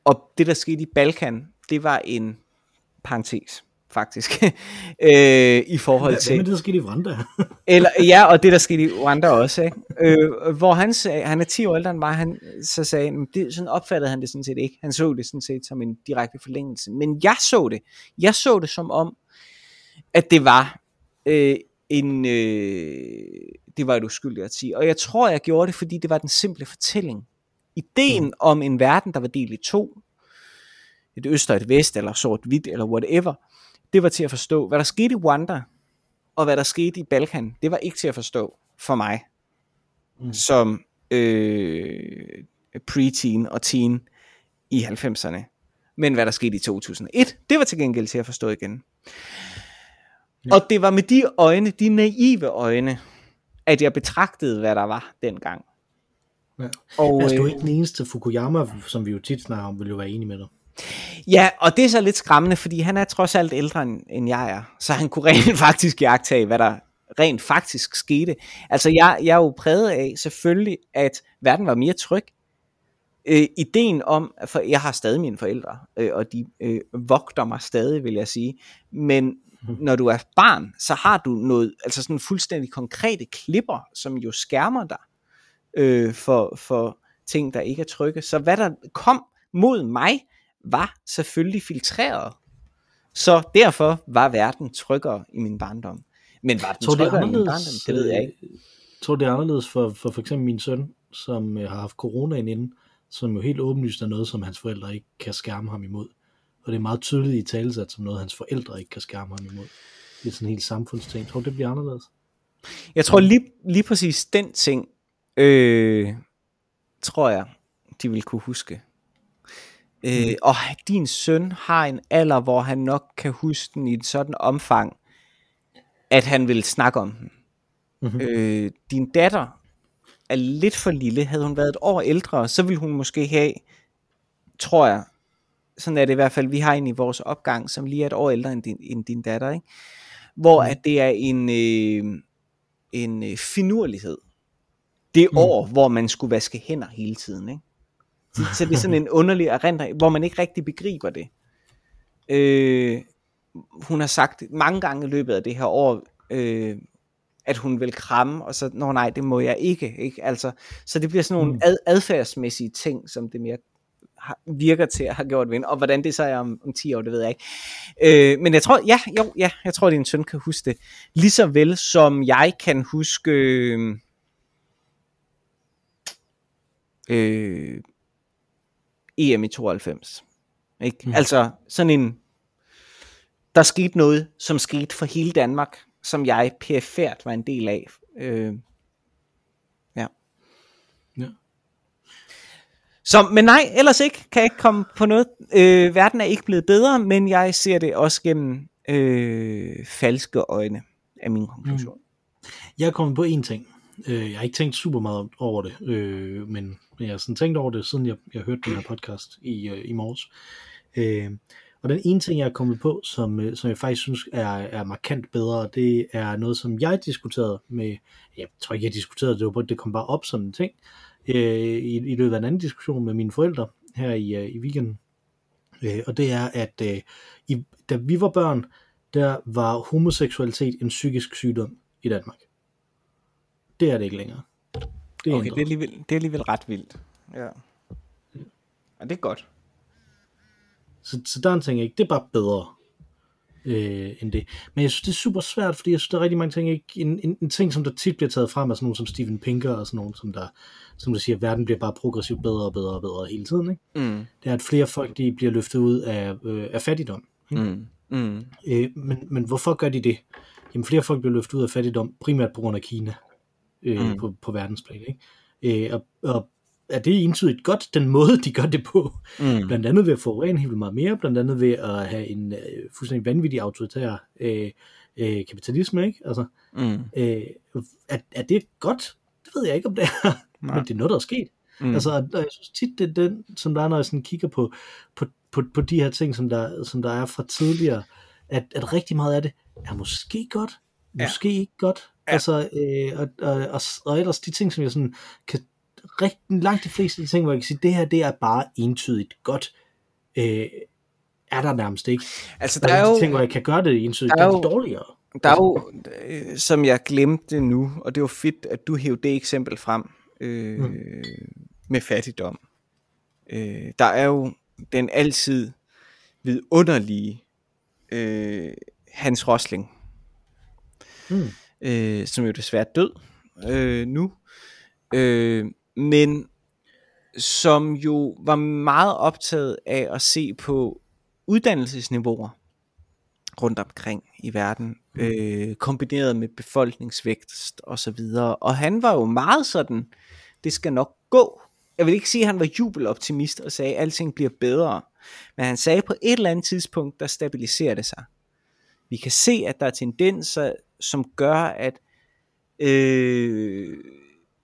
og det, der skete i Balkan, det var en parentes faktisk, øh, i forhold Hvad til... med det, der skete i Rwanda? Eller, ja, og det der skete i Rwanda også, ikke? Øh, hvor han sagde, han er 10 år ældre end mig, han så sagde, men det, sådan opfattede han det sådan set ikke. Han så det sådan set som en direkte forlængelse. Men jeg så det. Jeg så det som om, at det var øh, en, øh, det var et uskyldigt at sige. Og jeg tror, jeg gjorde det, fordi det var den simple fortælling. Ideen mm. om en verden, der var delt i to, et øst og et vest, eller sort-hvidt, eller whatever, det var til at forstå. Hvad der skete i Rwanda, og hvad der skete i Balkan, det var ikke til at forstå for mig, mm. som øh, preteen og teen i 90'erne. Men hvad der skete i 2001, det var til gengæld til at forstå igen. Ja. Og det var med de øjne, de naive øjne, at jeg betragtede, hvad der var dengang. Ja. Og, altså, du er ikke den eneste Fukuyama, som vi jo tit snakker om, vil jo være enig med dig. Ja, og det er så lidt skræmmende, fordi han er trods alt ældre end jeg er, så han kunne rent faktisk jagtage, hvad der rent faktisk skete. Altså jeg, jeg er jo præget af selvfølgelig, at verden var mere tryg. Øh, ideen om, for jeg har stadig mine forældre, øh, og de øh, vogter mig stadig, vil jeg sige, men når du er barn, så har du noget, altså sådan fuldstændig konkrete klipper, som jo skærmer dig øh, for, for ting, der ikke er trygge. Så hvad der kom mod mig, var selvfølgelig filtreret. Så derfor var verden tryggere i min barndom. Men var den tror, tryggere i min barndom? Det ved jeg ikke. Jeg øh, tror, det er anderledes for, for for eksempel min søn, som øh, har haft corona inden, som jo helt åbenlyst er noget, som hans forældre ikke kan skærme ham imod. Og det er meget tydeligt i talesat som noget, hans forældre ikke kan skærme ham imod. Det er sådan en helt samfundsting. Tror du, det bliver anderledes? Jeg tror lige, lige præcis den ting, øh, tror jeg, de vil kunne huske. Øh, mm. og din søn har en alder, hvor han nok kan huske den i et sådan omfang, at han vil snakke om den. Mm-hmm. Øh, din datter er lidt for lille. Havde hun været et år ældre, så ville hun måske have, tror jeg, sådan er det i hvert fald, vi har en i vores opgang, som lige er et år ældre end din, end din datter, ikke? hvor mm. at det er en, øh, en øh, finurlighed. Det mm. år, hvor man skulle vaske hænder hele tiden. Ikke? Så, det er sådan en underlig erindring, hvor man ikke rigtig begriber det. Øh, hun har sagt mange gange i løbet af det her år, øh, at hun vil kramme, og så, nå nej, det må jeg ikke. ikke? Altså, så det bliver sådan nogle mm. ad, adfærdsmæssige ting, som det mere har, virker til at have gjort vind, og hvordan det så er om, om 10 år, det ved jeg ikke. Øh, men jeg tror, ja, jo, ja, jeg tror, at din søn kan huske det, lige så vel som jeg kan huske øh, øh, EM i 92. Ikke? Mm. Altså sådan en, der skete noget, som skete for hele Danmark, som jeg perifært var en del af. Øh, ja. Ja. Så, men nej, ellers ikke, kan jeg ikke komme på noget. Øh, verden er ikke blevet bedre, men jeg ser det også gennem øh, falske øjne, af min konklusion. Mm. Jeg er kommet på en ting. Øh, jeg har ikke tænkt super meget over det, øh, men jeg har sådan tænkt over det, siden jeg, jeg hørte den her podcast i, øh, i morges. Øh, og den ene ting, jeg er kommet på, som, øh, som jeg faktisk synes er, er markant bedre, det er noget, som jeg diskuterede med, jeg tror ikke, jeg diskuterede det, var, det kom bare op som en ting, øh, i, i løbet af en anden diskussion med mine forældre her i, øh, i weekenden. Øh, og det er, at øh, i, da vi var børn, der var homoseksualitet en psykisk sygdom i Danmark. Det er det ikke længere. Det er, okay, det er, alligevel, det er alligevel ret vildt. Ja. Og det er godt. Så, så der er en ting ikke. Det er bare bedre øh, end det. Men jeg synes, det er super svært, fordi jeg synes, der er rigtig mange ting, ikke? En, en, en ting, som der tit bliver taget frem, er sådan nogen som Steven Pinker, og sådan nogen, som der, som der siger, at verden bliver bare progressivt bedre og bedre og bedre hele tiden. Ikke? Mm. Det er, at flere folk de bliver løftet ud af, øh, af fattigdom. Ikke? Mm. Mm. Øh, men, men hvorfor gør de det? Jamen flere folk bliver løftet ud af fattigdom, primært på grund af Kina øh, mm. på, på verdensplan. Ikke? Øh, og, og er det entydigt godt, den måde, de gør det på. Mm. Blandt andet ved at forurene helt meget mere, blandt andet ved at have en øh, fuldstændig vanvittig autoritær øh, øh, kapitalisme. Ikke? Altså, mm. øh, er, er det godt? Det ved jeg ikke, om det er, men det er noget, der er sket. Mm. Altså, og jeg synes tit, det er den, som der er, når jeg sådan kigger på, på, på, på de her ting, som der, som der er fra tidligere, at, at rigtig meget af det er måske godt, måske ja. ikke godt. Ja. Altså, øh, og, og, og, og ellers de ting, som jeg sådan kan rigtig langt de fleste de ting, hvor jeg kan sige, det her, det er bare entydigt godt, øh, er der nærmest ikke. Altså, der, der er jo... De ting, hvor jeg kan gøre det entydigt, der er jo, dårligere. Der er jo, øh, som jeg glemte nu, og det var fedt, at du hævde det eksempel frem, øh, mm. med fattigdom. Øh, der er jo den altid vidunderlige øh, Hans Rosling, mm. Øh, som jo desværre død øh, nu, øh, men som jo var meget optaget af at se på uddannelsesniveauer rundt omkring i verden, mm. øh, kombineret med befolkningsvækst og så videre. Og han var jo meget sådan, det skal nok gå. Jeg vil ikke sige, at han var jubeloptimist og sagde, at alting bliver bedre. Men han sagde, at på et eller andet tidspunkt, der stabiliserer det sig. Vi kan se, at der er tendenser, som gør, at øh,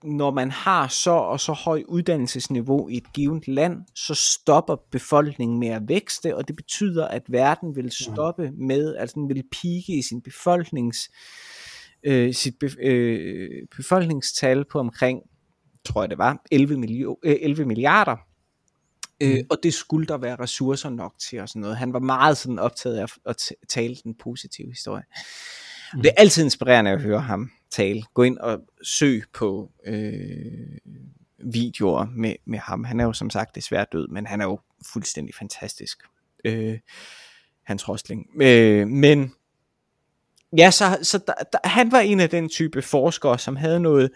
når man har så og så høj uddannelsesniveau i et givet land, så stopper befolkningen med at vækste, og det betyder, at verden vil stoppe med, altså den vil pike i sin befolknings, øh, sit be, øh, befolkningstal på omkring, tror jeg det var, 11, milio, øh, 11 milliarder. Øh, mm. og det skulle der være ressourcer nok til og sådan noget. Han var meget sådan optaget af at tale den positive historie. Det er altid inspirerende at høre ham tale. Gå ind og søg på øh, videoer med, med ham. Han er jo som sagt desværre død, men han er jo fuldstændig fantastisk. Øh, Hans Rosling. Øh, men ja, så, så der, der, han var en af den type forskere, som havde noget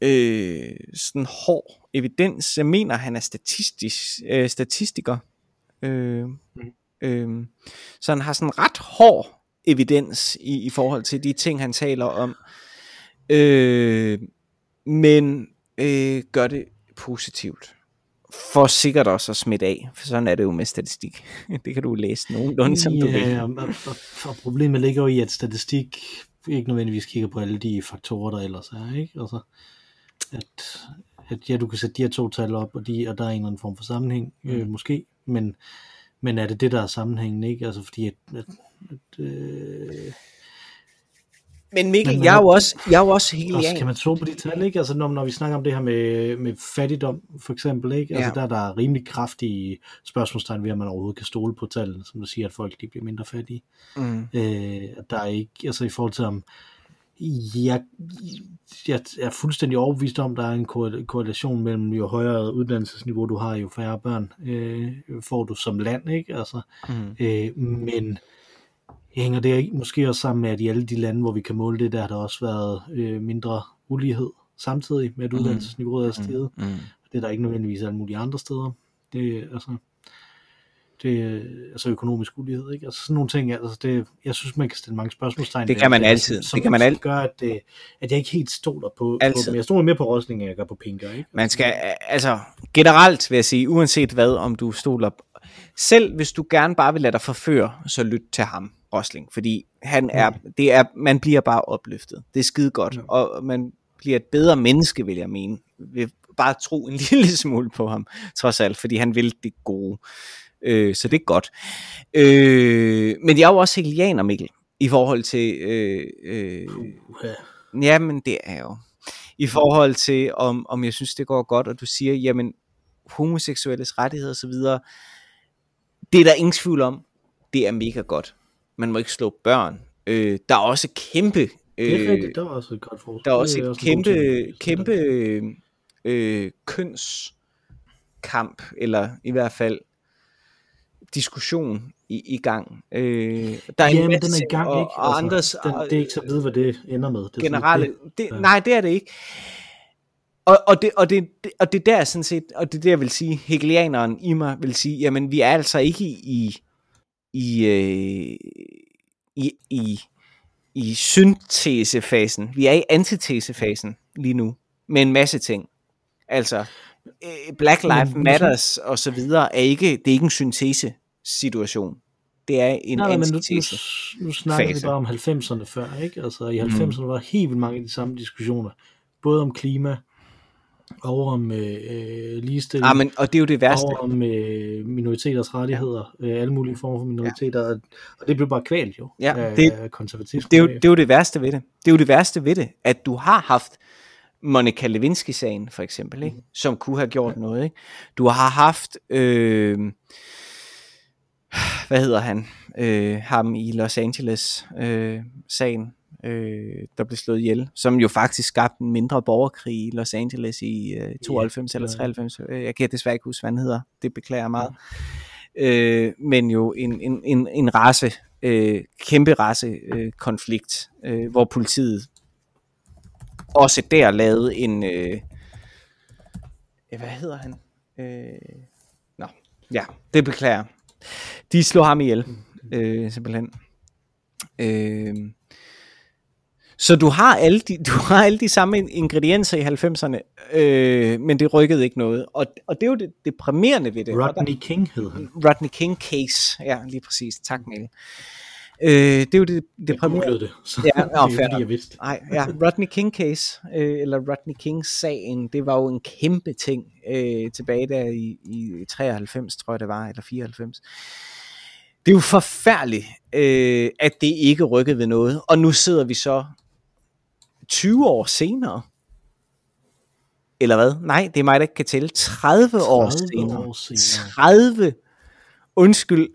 øh, sådan hård evidens. Jeg mener, han er statistisk, øh, statistiker. Øh, mm. øh, så han har sådan ret hård evidens i, i forhold til de ting, han taler om. Øh, men øh, gør det positivt. For sikkert også at smitte af, for sådan er det jo med statistik. Det kan du læse nogenlunde, som ja, du vil. Og, og, og problemet ligger jo i, at statistik ikke nødvendigvis kigger på alle de faktorer, der ellers er. Ikke? Altså, at, at ja, du kan sætte de her to tal op, og, de, og der er en eller anden form for sammenhæng, mm. øh, måske, men, men er det det, der er sammenhængen, ikke? Altså fordi, at, at at, øh, men Mikkel, men, jeg er jo også, jeg er jo også helt også, Kan man tro på de tal, ikke? Altså når, når vi snakker om det her med, med fattigdom, for eksempel, ikke? Altså ja. der er der rimelig kraftige spørgsmålstegn ved, at man overhovedet kan stole på tallene, som du siger, at folk de bliver mindre fattige. Mm. Øh, der er ikke, altså i forhold til om, jeg, jeg er fuldstændig overbevist om, at der er en korrelation mellem jo højere uddannelsesniveau du har, jo færre børn øh, får du som land, ikke? Altså, mm. øh, men hænger det måske også sammen med, at i alle de lande, hvor vi kan måle det, der har der også været øh, mindre ulighed samtidig med, at mm. uddannelsesniveauet er steget. Mm. Mm. Det er der ikke nødvendigvis alle mulige andre steder. Det, altså, det, altså økonomisk ulighed, ikke? Altså sådan nogle ting, altså det, jeg synes, man kan stille mange spørgsmålstegn. Det kan man altid. Som, det kan man altid. gør, at, det, at jeg ikke helt stoler på, altid. på jeg stoler mere på Rosling, end jeg gør på Pinker, ikke? Man skal, altså generelt vil jeg sige, uanset hvad, om du stoler selv hvis du gerne bare vil lade dig forføre, så lyt til ham. Rosling, fordi han er, mm. det er, man bliver bare opløftet. Det er skide godt, mm. og man bliver et bedre menneske, vil jeg mene, ved bare tro en lille smule på ham, trods alt, fordi han vil det gode. Øh, så det er godt. Øh, men jeg er jo også hegelianer, Mikkel, i forhold til... Øh, øh, ja, men det er jo. I forhold til, om, om jeg synes, det går godt, og du siger, jamen, homoseksuelles rettigheder osv., det er der ingen tvivl om, det er mega godt man må ikke slå børn. Øh, der er også kæmpe... Øh, det er rigtigt, der er også et godt forslag. Der er også et også kæmpe, kæmpe øh, kønskamp, eller i hvert fald diskussion i, i gang. Øh, der er ja, en men den er i gang, og, ikke? Og altså, andres, den, det er ikke så vide, hvad det ender med. Det generelle, det, ja. Nej, det er det ikke. Og, og, det, og, det, og det der sådan set, og det der jeg vil sige, hegelianeren i mig vil sige, jamen vi er altså ikke i, i, øh, i, i, i syntesefasen. Vi er i antitesefasen lige nu, med en masse ting. Altså, øh, Black Lives Matters og så videre er ikke, det er ikke en syntese situation. Det er en Nej. Men nu, nu, nu snakker vi bare om 90'erne før, ikke? Altså i 90'erne mm. var helt vildt mange af de samme diskussioner, både om klima, over om øh, ligestilling, Ah, men, og det er jo det værste. over om øh, minoriteters rettigheder, øh, alle mulige former for minoriteter, ja. og det blev bare kvalt jo Ja, af, det- af konservatisme. Det er, jo, det er jo det værste ved det. Det er jo det værste ved det, at du har haft Monica Lewinsky-sagen, for eksempel, ikke? som kunne have gjort noget. Ikke? Du har haft, øh, hvad hedder han, øh, ham i Los Angeles-sagen, øh, der blev slået ihjel, som jo faktisk skabte en mindre borgerkrig i Los Angeles i øh, 92 eller ja. 93. Øh, Jeg kan desværre ikke huske, hvad han hedder. Det beklager jeg meget. Øh, men jo en, en, en, en race, øh, kæmpe race øh, konflikt, øh, hvor politiet også der lavede en, øh, hvad hedder han? Øh, nå, ja, det beklager. De slog ham ihjel, øh, simpelthen. Øh, så du har, alle de, du har alle de samme ingredienser i 90'erne, øh, men det rykkede ikke noget. Og, og det er jo det deprimerende ved det. Og der- Rodney King hed han. Rodney King case. Ja, lige præcis. Tak, Mikkel. Øh, det er jo det, det Jeg det, så Ja, det er fair fordi, jeg vidste. Nej, ja, Rodney King case, øh, eller Rodney King sagen, det var jo en kæmpe ting øh, tilbage der i, i 93, tror jeg det var, eller 94. Det er jo forfærdeligt, øh, at det ikke rykkede ved noget, og nu sidder vi så 20 år senere, eller hvad? Nej, det er mig, der ikke kan tælle. 30, år 30 senere. år senere. 30, undskyld,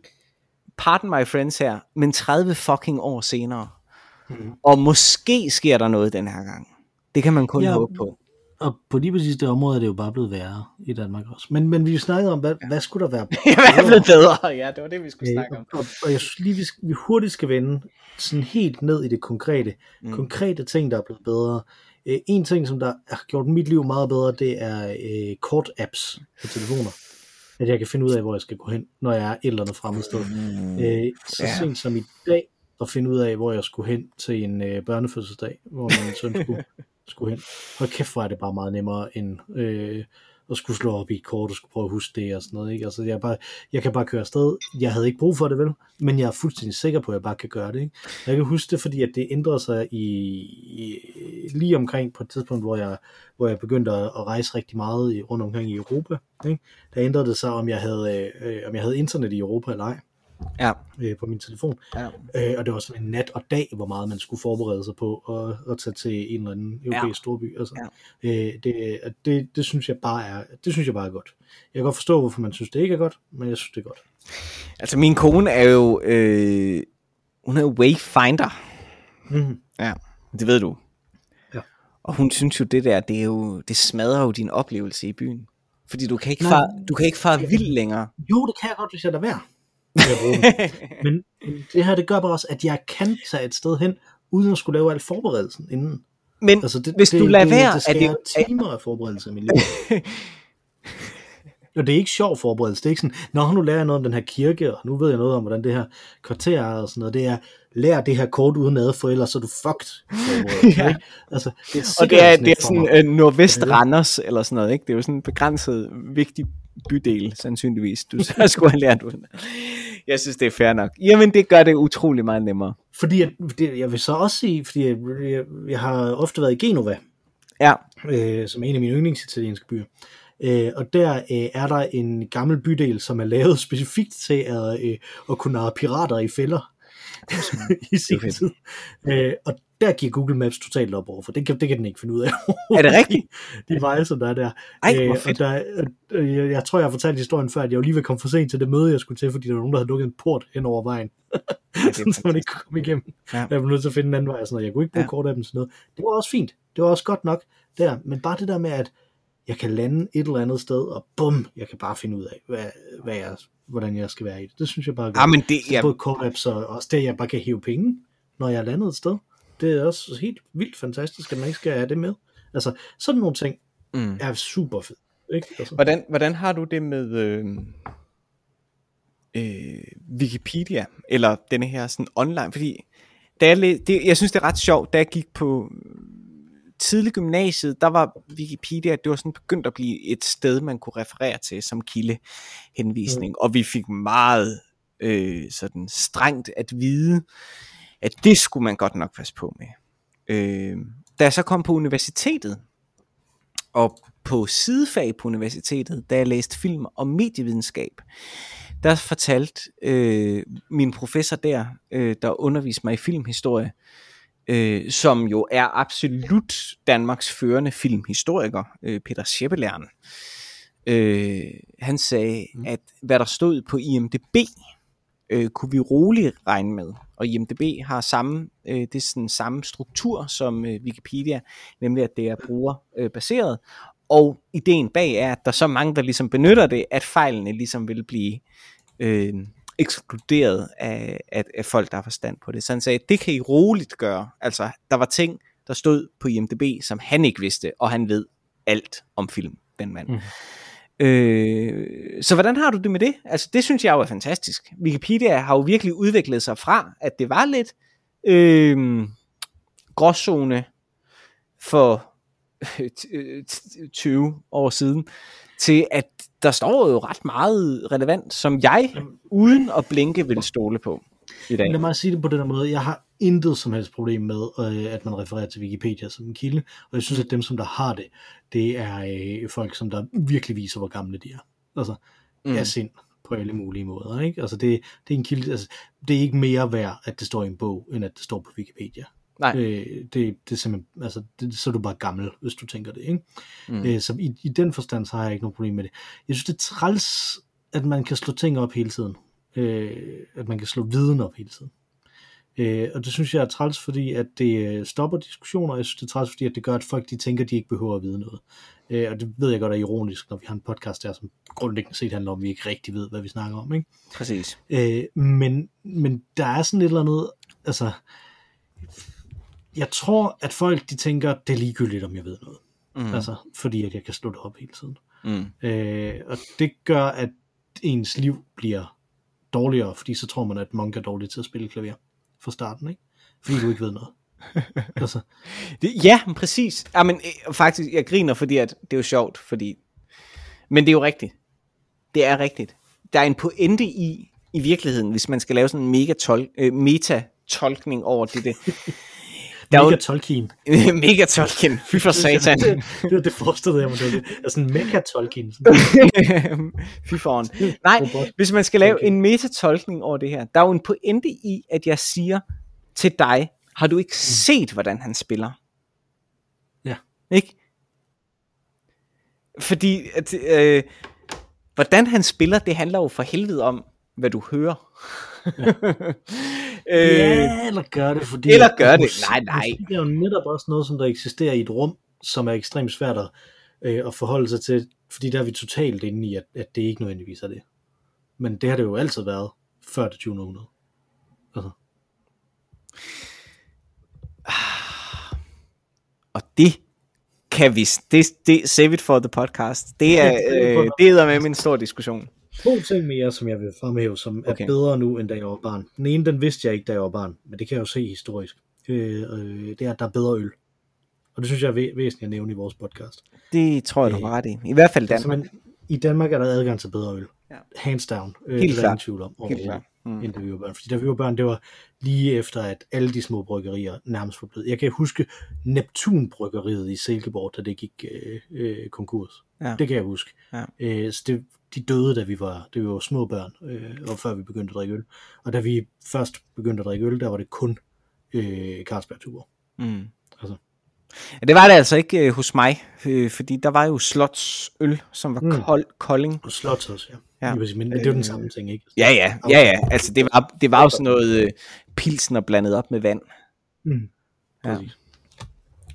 pardon my friends her, men 30 fucking år senere. Mhm. Og måske sker der noget den her gang. Det kan man kun ja. håbe på. Og på lige præcis det område er det jo bare blevet værre i Danmark også. Men, men vi snakkede om, hvad, ja. hvad skulle der være Hvad er blevet bedre? Ja, det var det, vi skulle Øh, snakke om. og, og jeg synes lige, vi, vi hurtigt skal vende sådan helt ned i det konkrete. Mm. Konkrete ting, der er blevet bedre. Øh, en ting, som der har gjort mit liv meget bedre, det er øh, kort-apps på telefoner. At jeg kan finde ud af, hvor jeg skal gå hen, når jeg er et eller andet fremmed sted. Mm. Øh, så Ja. sent som i dag, at finde ud af, hvor jeg skulle hen til en øh, børnefødselsdag, hvor min søn skulle, skulle hen. Og kæft, hvor er det bare meget nemmere, end øh, at skulle slå op i et kort og skulle prøve at huske det og sådan noget. Ikke? Altså, jeg, bare, jeg kan bare køre afsted. Jeg havde ikke brug for det, vel? Men jeg er fuldstændig sikker på, at jeg bare kan gøre det. Ikke? Jeg kan huske det, fordi at det ændrede sig i, i, lige omkring på et tidspunkt, hvor jeg, hvor jeg begyndte at, at rejse rigtig meget i, rundt omkring i Europa. Ikke? Der ændrede det sig, om jeg havde, øh, øh om jeg havde internet i Europa eller ej Ja, øh, på min telefon. ja. Øh, og det var sådan en nat og dag, hvor meget man skulle forberede sig på at, at tage til en eller anden europæisk ja. storby. Altså, ja. øh, det, det, det, synes jeg bare er, det synes jeg bare er godt. Jeg kan godt forstå, hvorfor man synes, det ikke er godt, men jeg synes, det er godt. Altså min kone er jo, øh, hun er jo wayfinder. Mm-hmm. Ja, det ved du. Ja. Og hun synes jo, det der, det, er jo, det smadrer jo din oplevelse i byen. Fordi du kan ikke fare, du kan ikke fare vild længere. Jo, det kan jeg godt, hvis jeg lader være. Med at bruge den. men det her, det gør bare også, at jeg kan tage et sted hen, uden at skulle lave al forberedelsen inden. Men Altså, det, hvis det, du lader det, være, det, er det det jo- timer af forberedelse i mit liv. Og det er ikke sjov forberedelse. Det er ikke sådan, nå, nu lærer jeg noget om den her kirke, og nu ved jeg noget om, hvordan det her kvarter er, og sådan noget. Det er, lær det her kort uden ad, for ellers er du fucked. Ja. ikke? Altså, det er Og det er, det er sådan øh, Nordvest. Randers, eller sådan noget, ikke? Det er jo sådan en begrænset, vigtig bydel, sandsynligvis. Du så skulle have lært ud. Jeg synes, det er fair nok. Jamen, det gør det utrolig meget nemmere. Fordi at, det, jeg vil så også sige, fordi jeg, jeg, jeg har ofte været i Genova, Ja, øh, som er en af mine yndlingsitalienske byer. Øh, og der øh, er der en gammel bydel, som er lavet specifikt til at, øh, at kunne narre pirater i fælder i sin tid. Øh, og der giver Google Maps totalt op over, for det kan, det kan den ikke finde ud af. er det rigtigt? De veje, som der er der. Ej, hvor og fedt. der øh, jeg, jeg tror, jeg har fortalt historien før, at jeg var lige ved at komme for sent til det møde, jeg skulle til, fordi der var nogen, der havde lukket en port hen over vejen. sådan, så man ikke kunne komme igennem. Ja. Ja. Jeg blev nødt til at finde en anden vej, og sådan noget. Jeg kunne ikke bruge Ja. ja. kort af dem sådan noget. Det var også fint. Det var også godt nok der. Men bare det der med, at jeg kan lande et eller andet sted, og bum, jeg kan bare finde ud af, hvad, hvad jeg, hvordan jeg skal være i det. Det synes jeg bare er godt. Ja, men det, ja, Både kort-apps og også det, jeg bare kan hive penge, når jeg er landet et sted. Det er også helt vildt fantastisk, at man ikke skal have det med. Altså, sådan nogle ting mm. er super fedt. Ikke? Altså, Hvordan, hvordan har du det med øh, øh, Wikipedia, eller denne her sådan online? Fordi da jeg, læ- det, jeg synes, det er ret sjovt, da jeg gik på tidlig gymnasiet, der var Wikipedia, det var sådan begyndt at blive et sted, man kunne referere til som kildehenvisning, mm. og vi fik meget øh, sådan strengt at vide, at det skulle man godt nok passe på med. Øh, da jeg så kom på universitetet, og på sidefag på universitetet, da jeg læste film og medievidenskab, der fortalte øh, min professor der, øh, der underviste mig i filmhistorie, øh, som jo er absolut Danmarks førende filmhistoriker, øh, Peter Scheppelern. Øh, han sagde, mm. at hvad der stod på IMDb, øh, kunne vi roligt regne med. Og IMDb har samme, øh, det er sådan samme struktur som øh, Wikipedia, nemlig at det er brugerbaseret. Og ideen bag er, at der er så mange, der ligesom benytter det, at fejlene ligesom vil blive øh, ekskluderet af, af, af folk, der har forstand på det. Så han sagde, det kan I roligt gøre. Altså, der var ting, der stod på IMDb, som han ikke vidste, og han ved alt om film, den mand. Mm. Øh, så hvordan har du det med det? Altså, det synes jeg jo er fantastisk. Wikipedia har jo virkelig udviklet sig fra, at det var lidt øh, gråzone for 20 år siden, til at der står jo ret meget relevant, som jeg uden at blinke vil stole på i dag. Lad mig sige det på den måde. Jeg har intet som helst problem med, øh, at man refererer til Wikipedia som en kilde, og jeg synes, at dem, som der har det, det er øh, folk, som der virkelig viser, hvor gamle de er. Altså, mm. er sind på alle mulige måder. Ikke? Altså, det, det er en kilde, altså, det er ikke mere værd, at det står i en bog, end at det står på Wikipedia. Nej. Øh, det, det er simpelthen, altså, det, så er du bare gammel, hvis du tænker det. Ikke? Mm. Øh, så i, i den forstand, så har jeg ikke noget problem med det. Jeg synes, det er træls, at man kan slå ting op hele tiden. Øh, at man kan slå viden op hele tiden. Øh, og det synes jeg er træls, fordi at det øh, stopper diskussioner, jeg synes det er træls, fordi at det gør, at folk de tænker, at de ikke behøver at vide noget. Øh, og det ved jeg godt er ironisk, når vi har en podcast der, som grundlæggende set handler om, at vi ikke rigtig ved, hvad vi snakker om. Ikke? Præcis. Øh, men, men der er sådan et eller andet, altså, jeg tror, at folk de tænker, det er ligegyldigt, om jeg ved noget. Mm. Altså, fordi at jeg kan slå det op hele tiden. Mm. Øh, og det gør, at ens liv bliver dårligere, fordi så tror man, at Monk er dårlig til at spille klaver fra starten, ikke? Fordi du ikke ved noget. altså. det, ja, præcis. Ja, men øh, faktisk, jeg griner, fordi at det er jo sjovt, fordi... Men det er jo rigtigt. Det er rigtigt. Der er en pointe i, i virkeligheden, hvis man skal lave sådan en mega tol- øh, meta-tolkning over det. det. Der mega Tolkien. mega Tolkien. Fy for satan. det, det, det, forestillede jeg mig. Det er sådan mega Tolkien. Fy foran. Nej, hvis man skal lave en meta-tolkning over det her, der er jo en pointe i, at jeg siger til dig, har du ikke mm. set, hvordan han spiller? Ja. Ikke? Fordi, at, øh, hvordan han spiller, det handler jo for helvede om, hvad du hører. Ja. Øh, ja, eller gør det, fordi... Eller gør det, nej, nej. Det er jo netop også noget, som der eksisterer i et rum, som er ekstremt svært at, øh, at forholde sig til, fordi der er vi totalt inde i, at, at det ikke nødvendigvis er det. Men det har det jo altid været, før det 20. århundrede. Altså. Og det kan vi, det, det save it for the podcast. Det er, øh, det er med en stor diskussion to ting mere, som jeg vil fremhæve, som okay. er bedre nu, end da jeg var barn. Den ene, den vidste jeg ikke, da jeg var barn, men det kan jeg jo se historisk. Øh, øh, det er, at der er bedre øl. Og det synes jeg er væsentligt at nævne i vores podcast. Det tror jeg, du har ret i. I hvert fald Danmark. Altså, men, I Danmark er der adgang til bedre øl. Ja. Hands down. Øh, Helt klart. tvivl om. Helt klart. Mm. End da vi var børn. Fordi da vi var børn, det var lige efter, at alle de små bryggerier nærmest var blevet. Jeg kan huske Neptun bryggeriet i Silkeborg, da det gik øh, øh, konkurs. Ja. Det kan jeg huske. Ja. Øh, så det, de døde, da vi var, da vi var små børn, øh, og før vi begyndte at drikke øl. Og da vi først begyndte at drikke øl, der var det kun øh, Carlsberg-tuber. Mm. Altså. Ja, det var det altså ikke øh, hos mig, øh, fordi der var jo Slots øl, som var mm. kold, kolding. Og Slots også, ja. ja. Men, men det er jo den samme ting, ikke? Ja, ja, ja, ja. Altså, det var, det var jo sådan noget øh, pilsner blandet op med vand. Mm. Ja.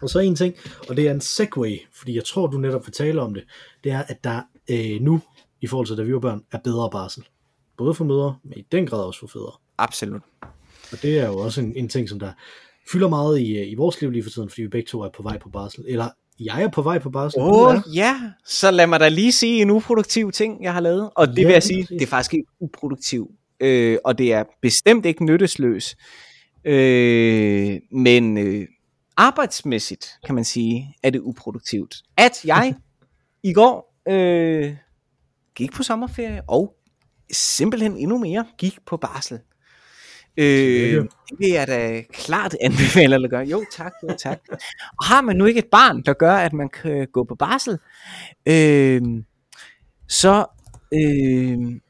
Og så en ting, og det er en segway, fordi jeg tror, du netop vil tale om det, det er, at der øh, nu i forhold til da vi var børn, er bedre barsel. Både for mødre, men i den grad også for fædre. Absolut. Og det er jo også en, en ting, som der fylder meget i, i vores liv lige for tiden, fordi vi begge to er på vej på barsel. Eller jeg er på vej på barsel. Åh oh, ja, så lad mig da lige sige en uproduktiv ting, jeg har lavet. Og det ja, vil jeg sige, det er faktisk ikke uproduktiv. Øh, og det er bestemt ikke nyttesløs. Øh, men øh, arbejdsmæssigt, kan man sige, er det uproduktivt. At jeg i går øh, gik på sommerferie og simpelthen endnu mere gik på barsel. Øh, det vil jeg da klart anbefale at gøre. Jo tak, jo tak. Og har man nu ikke et barn, der gør, at man kan gå på barsel, øh, så, øh,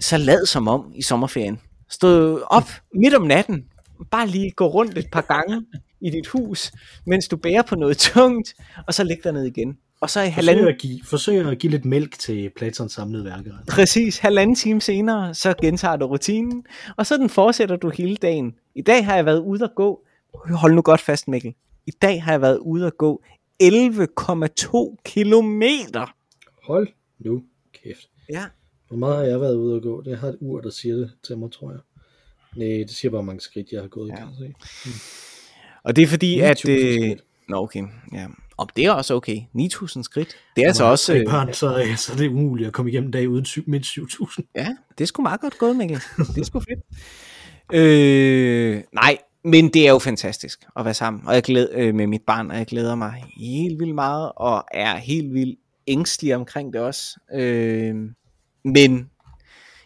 så lad som om i sommerferien. Stå op midt om natten, bare lige gå rundt et par gange i dit hus, mens du bærer på noget tungt, og så læg dig ned igen. Og så i halvanden, Forsøg at, give, forsøg at give lidt mælk til Platons samlede værker. præcis halvanden time senere, så gentager du rutinen, og så den fortsætter du hele dagen. I dag har jeg været ude at gå, hold nu godt fast Mikkel, i dag har jeg været ude at gå 11,2 kilometer. Hold nu kæft. Ja. Hvor meget har jeg været ude at gå? Det har et ur, der siger det til mig, tror jeg. Nej, det siger bare, hvor mange skridt jeg har gået. Ja. Kan se. Og det er fordi, at... 9.000 Øh, nå, okay. Ja. Og det er også okay. 9.000 skridt. Det er altså også... tre Øh, børn, så, øh, så er det umuligt at komme igennem en dag uden syv, mindst 7.000. ja, det er sgu meget godt gået, Mikkel. Det er sgu fedt. Øh, nej, men det er jo fantastisk at være sammen. Og jeg glæder øh, med mit barn, og jeg glæder mig helt vildt meget, og er helt vildt ængstelig omkring det også. Øh, men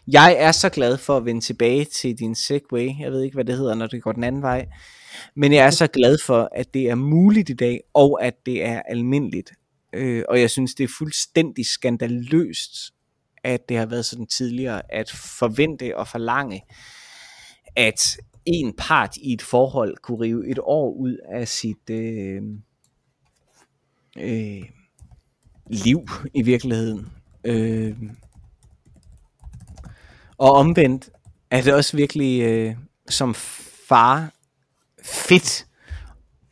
jeg er så glad for at vende tilbage til din Segway. Jeg ved ikke, hvad det hedder, når det går den anden vej. Men jeg er så glad for, at det er muligt i dag, og at det er almindeligt. Øh, og jeg synes, det er fuldstændig skandaløst, at det har været sådan tidligere, at forvente og forlange, at en part i et forhold kunne rive et år ud af sit øh, øh, liv i virkeligheden. Øh, og omvendt er det også virkelig øh, som far fedt,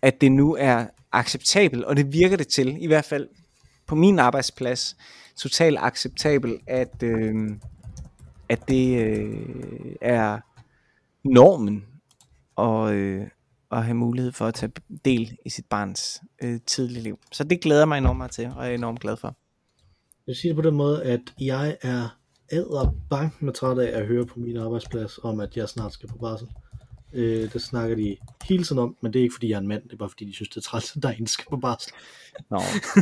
at det nu er acceptabelt, og det virker det til, i hvert fald på min arbejdsplads, totalt acceptabelt, at, øh, at det øh, er normen at, øh, at have mulighed for at tage del i sit barns øh, tidlige liv. Så det glæder mig enormt meget til, og jeg er enormt glad for. Jeg siger det på den måde, at jeg er æder bank med træt af at høre på min arbejdsplads om, at jeg snart skal på barsel. Øh, det snakker de hele tiden om, men det er ikke fordi jeg er en mand, det er bare fordi de synes, det er træt, at der er en, skal på barsel. Nå,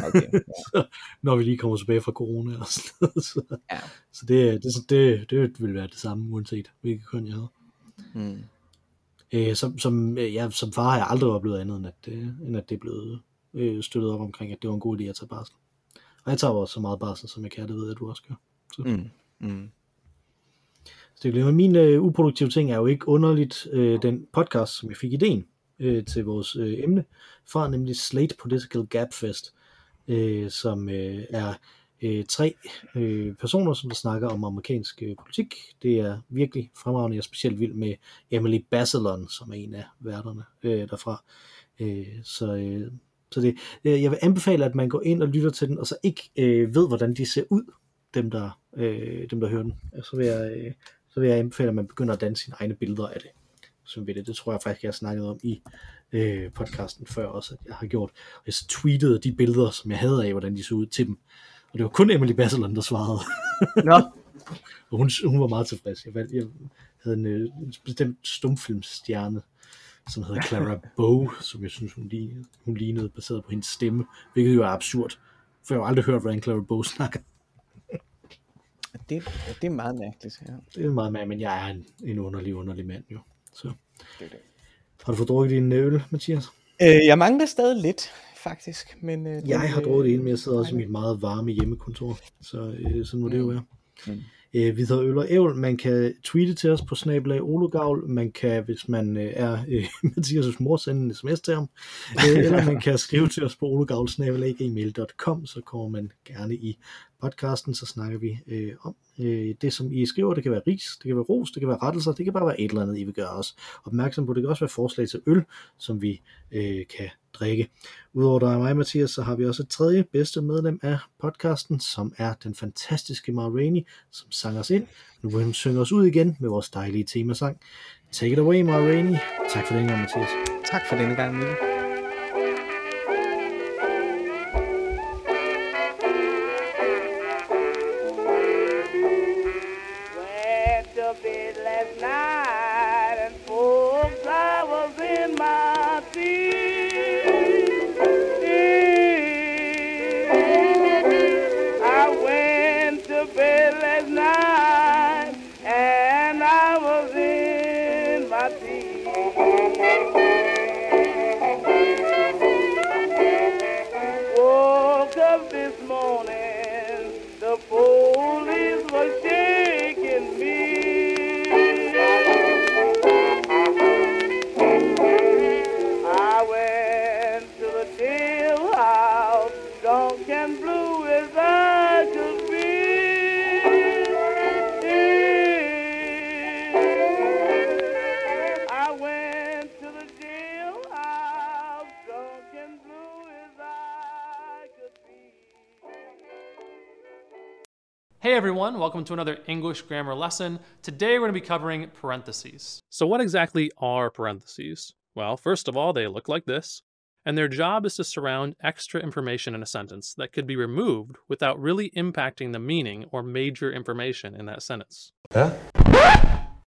okay. Når vi lige kommer tilbage fra corona og sådan noget. Så, Ja. så det, det, det, det vil være det samme, uanset hvilket køn jeg havde. Mm. Øh, som, som, øh, ja, som far har jeg aldrig oplevet andet, end at, øh, end at det er blevet øh, støttet op omkring, at det var en god idé at tage barsel. Og jeg tager også så meget barsel, som jeg kan, det ved jeg, at du også gør. Mm. Mm. Så det glemmer. Min øh, uproduktive ting er jo ikke underligt øh, den podcast, som jeg fik ideen øh, til vores øh, emne fra, nemlig Slate Political Gapfest, øh, som øh, er øh, tre øh, personer, som der snakker om amerikansk øh, politik. Det er virkelig fremragende. Jeg er specielt vild med Emily Bazelon, som er en af værterne øh, derfra. Øh, så øh, så det, øh, jeg vil anbefale, at man går ind og lytter til den, og så ikke øh, ved, hvordan de ser ud, dem der, øh, dem der hører den. Så vil, jeg, øh, så vil jeg anbefale, at man begynder at danne sine egne billeder af det. Som ved det. det tror jeg faktisk, jeg har snakket om i øh, podcasten før også, at jeg har gjort. Og jeg tweetede de billeder, som jeg havde af, hvordan de så ud til dem. Og det var kun Emily Bazelon, der svarede. Nå, Og hun, hun var meget tilfreds. Jeg, valgte, jeg havde en, øh, bestemt stumfilmstjerne, som hedder Clara Bow, som jeg synes, hun lignede, hun lignede baseret på hendes stemme, hvilket jo er absurd. For jeg har aldrig hørt, hvordan Clara Bow snakker. Det, det er meget mærkeligt. Ja. Det er meget med, men jeg er en, en underlig, underlig mand jo. Så. Det er det. Har du fået drukket din øl, Mathias? Øh, jeg mangler stadig lidt, faktisk. Men, øh, den, Jeg har øh, drukket det ene, men jeg sidder også i mit meget varme hjemmekontor, så øh, sådan må det jo være. Mm. Øh, vi hedder Øl og Ævl. Man kan tweete til os på snabelag Olugavl. Man kan, hvis man øh, er øh, Mathias' mor, sende en sms til ham. Øh, eller man kan skrive til os på olugavl.gmail.com, så kommer man gerne i podcasten, så snakker vi øh, om øh, det, som I skriver. Det kan være ris, det kan være ros, det kan være rettelser, det kan bare være et eller andet, I vil gøre os opmærksom på. Det kan også være forslag til øl, som vi øh, kan drikke. Udover dig og mig, Mathias, så har vi også et tredje bedste medlem af podcasten, som er den fantastiske Mar Rainey, som sang os ind. Nu vil hun synge os ud igen med vores dejlige temasang. Take it away, Mar Rainey. Tak for den gang, Mathias. Tak for denne gang, Mikkel. Welcome to another English grammar lesson. Today we're going to be covering parentheses. So, what exactly are parentheses? Well, first of all, they look like this, and their job is to surround extra information in a sentence that could be removed without really impacting the meaning or major information in that sentence.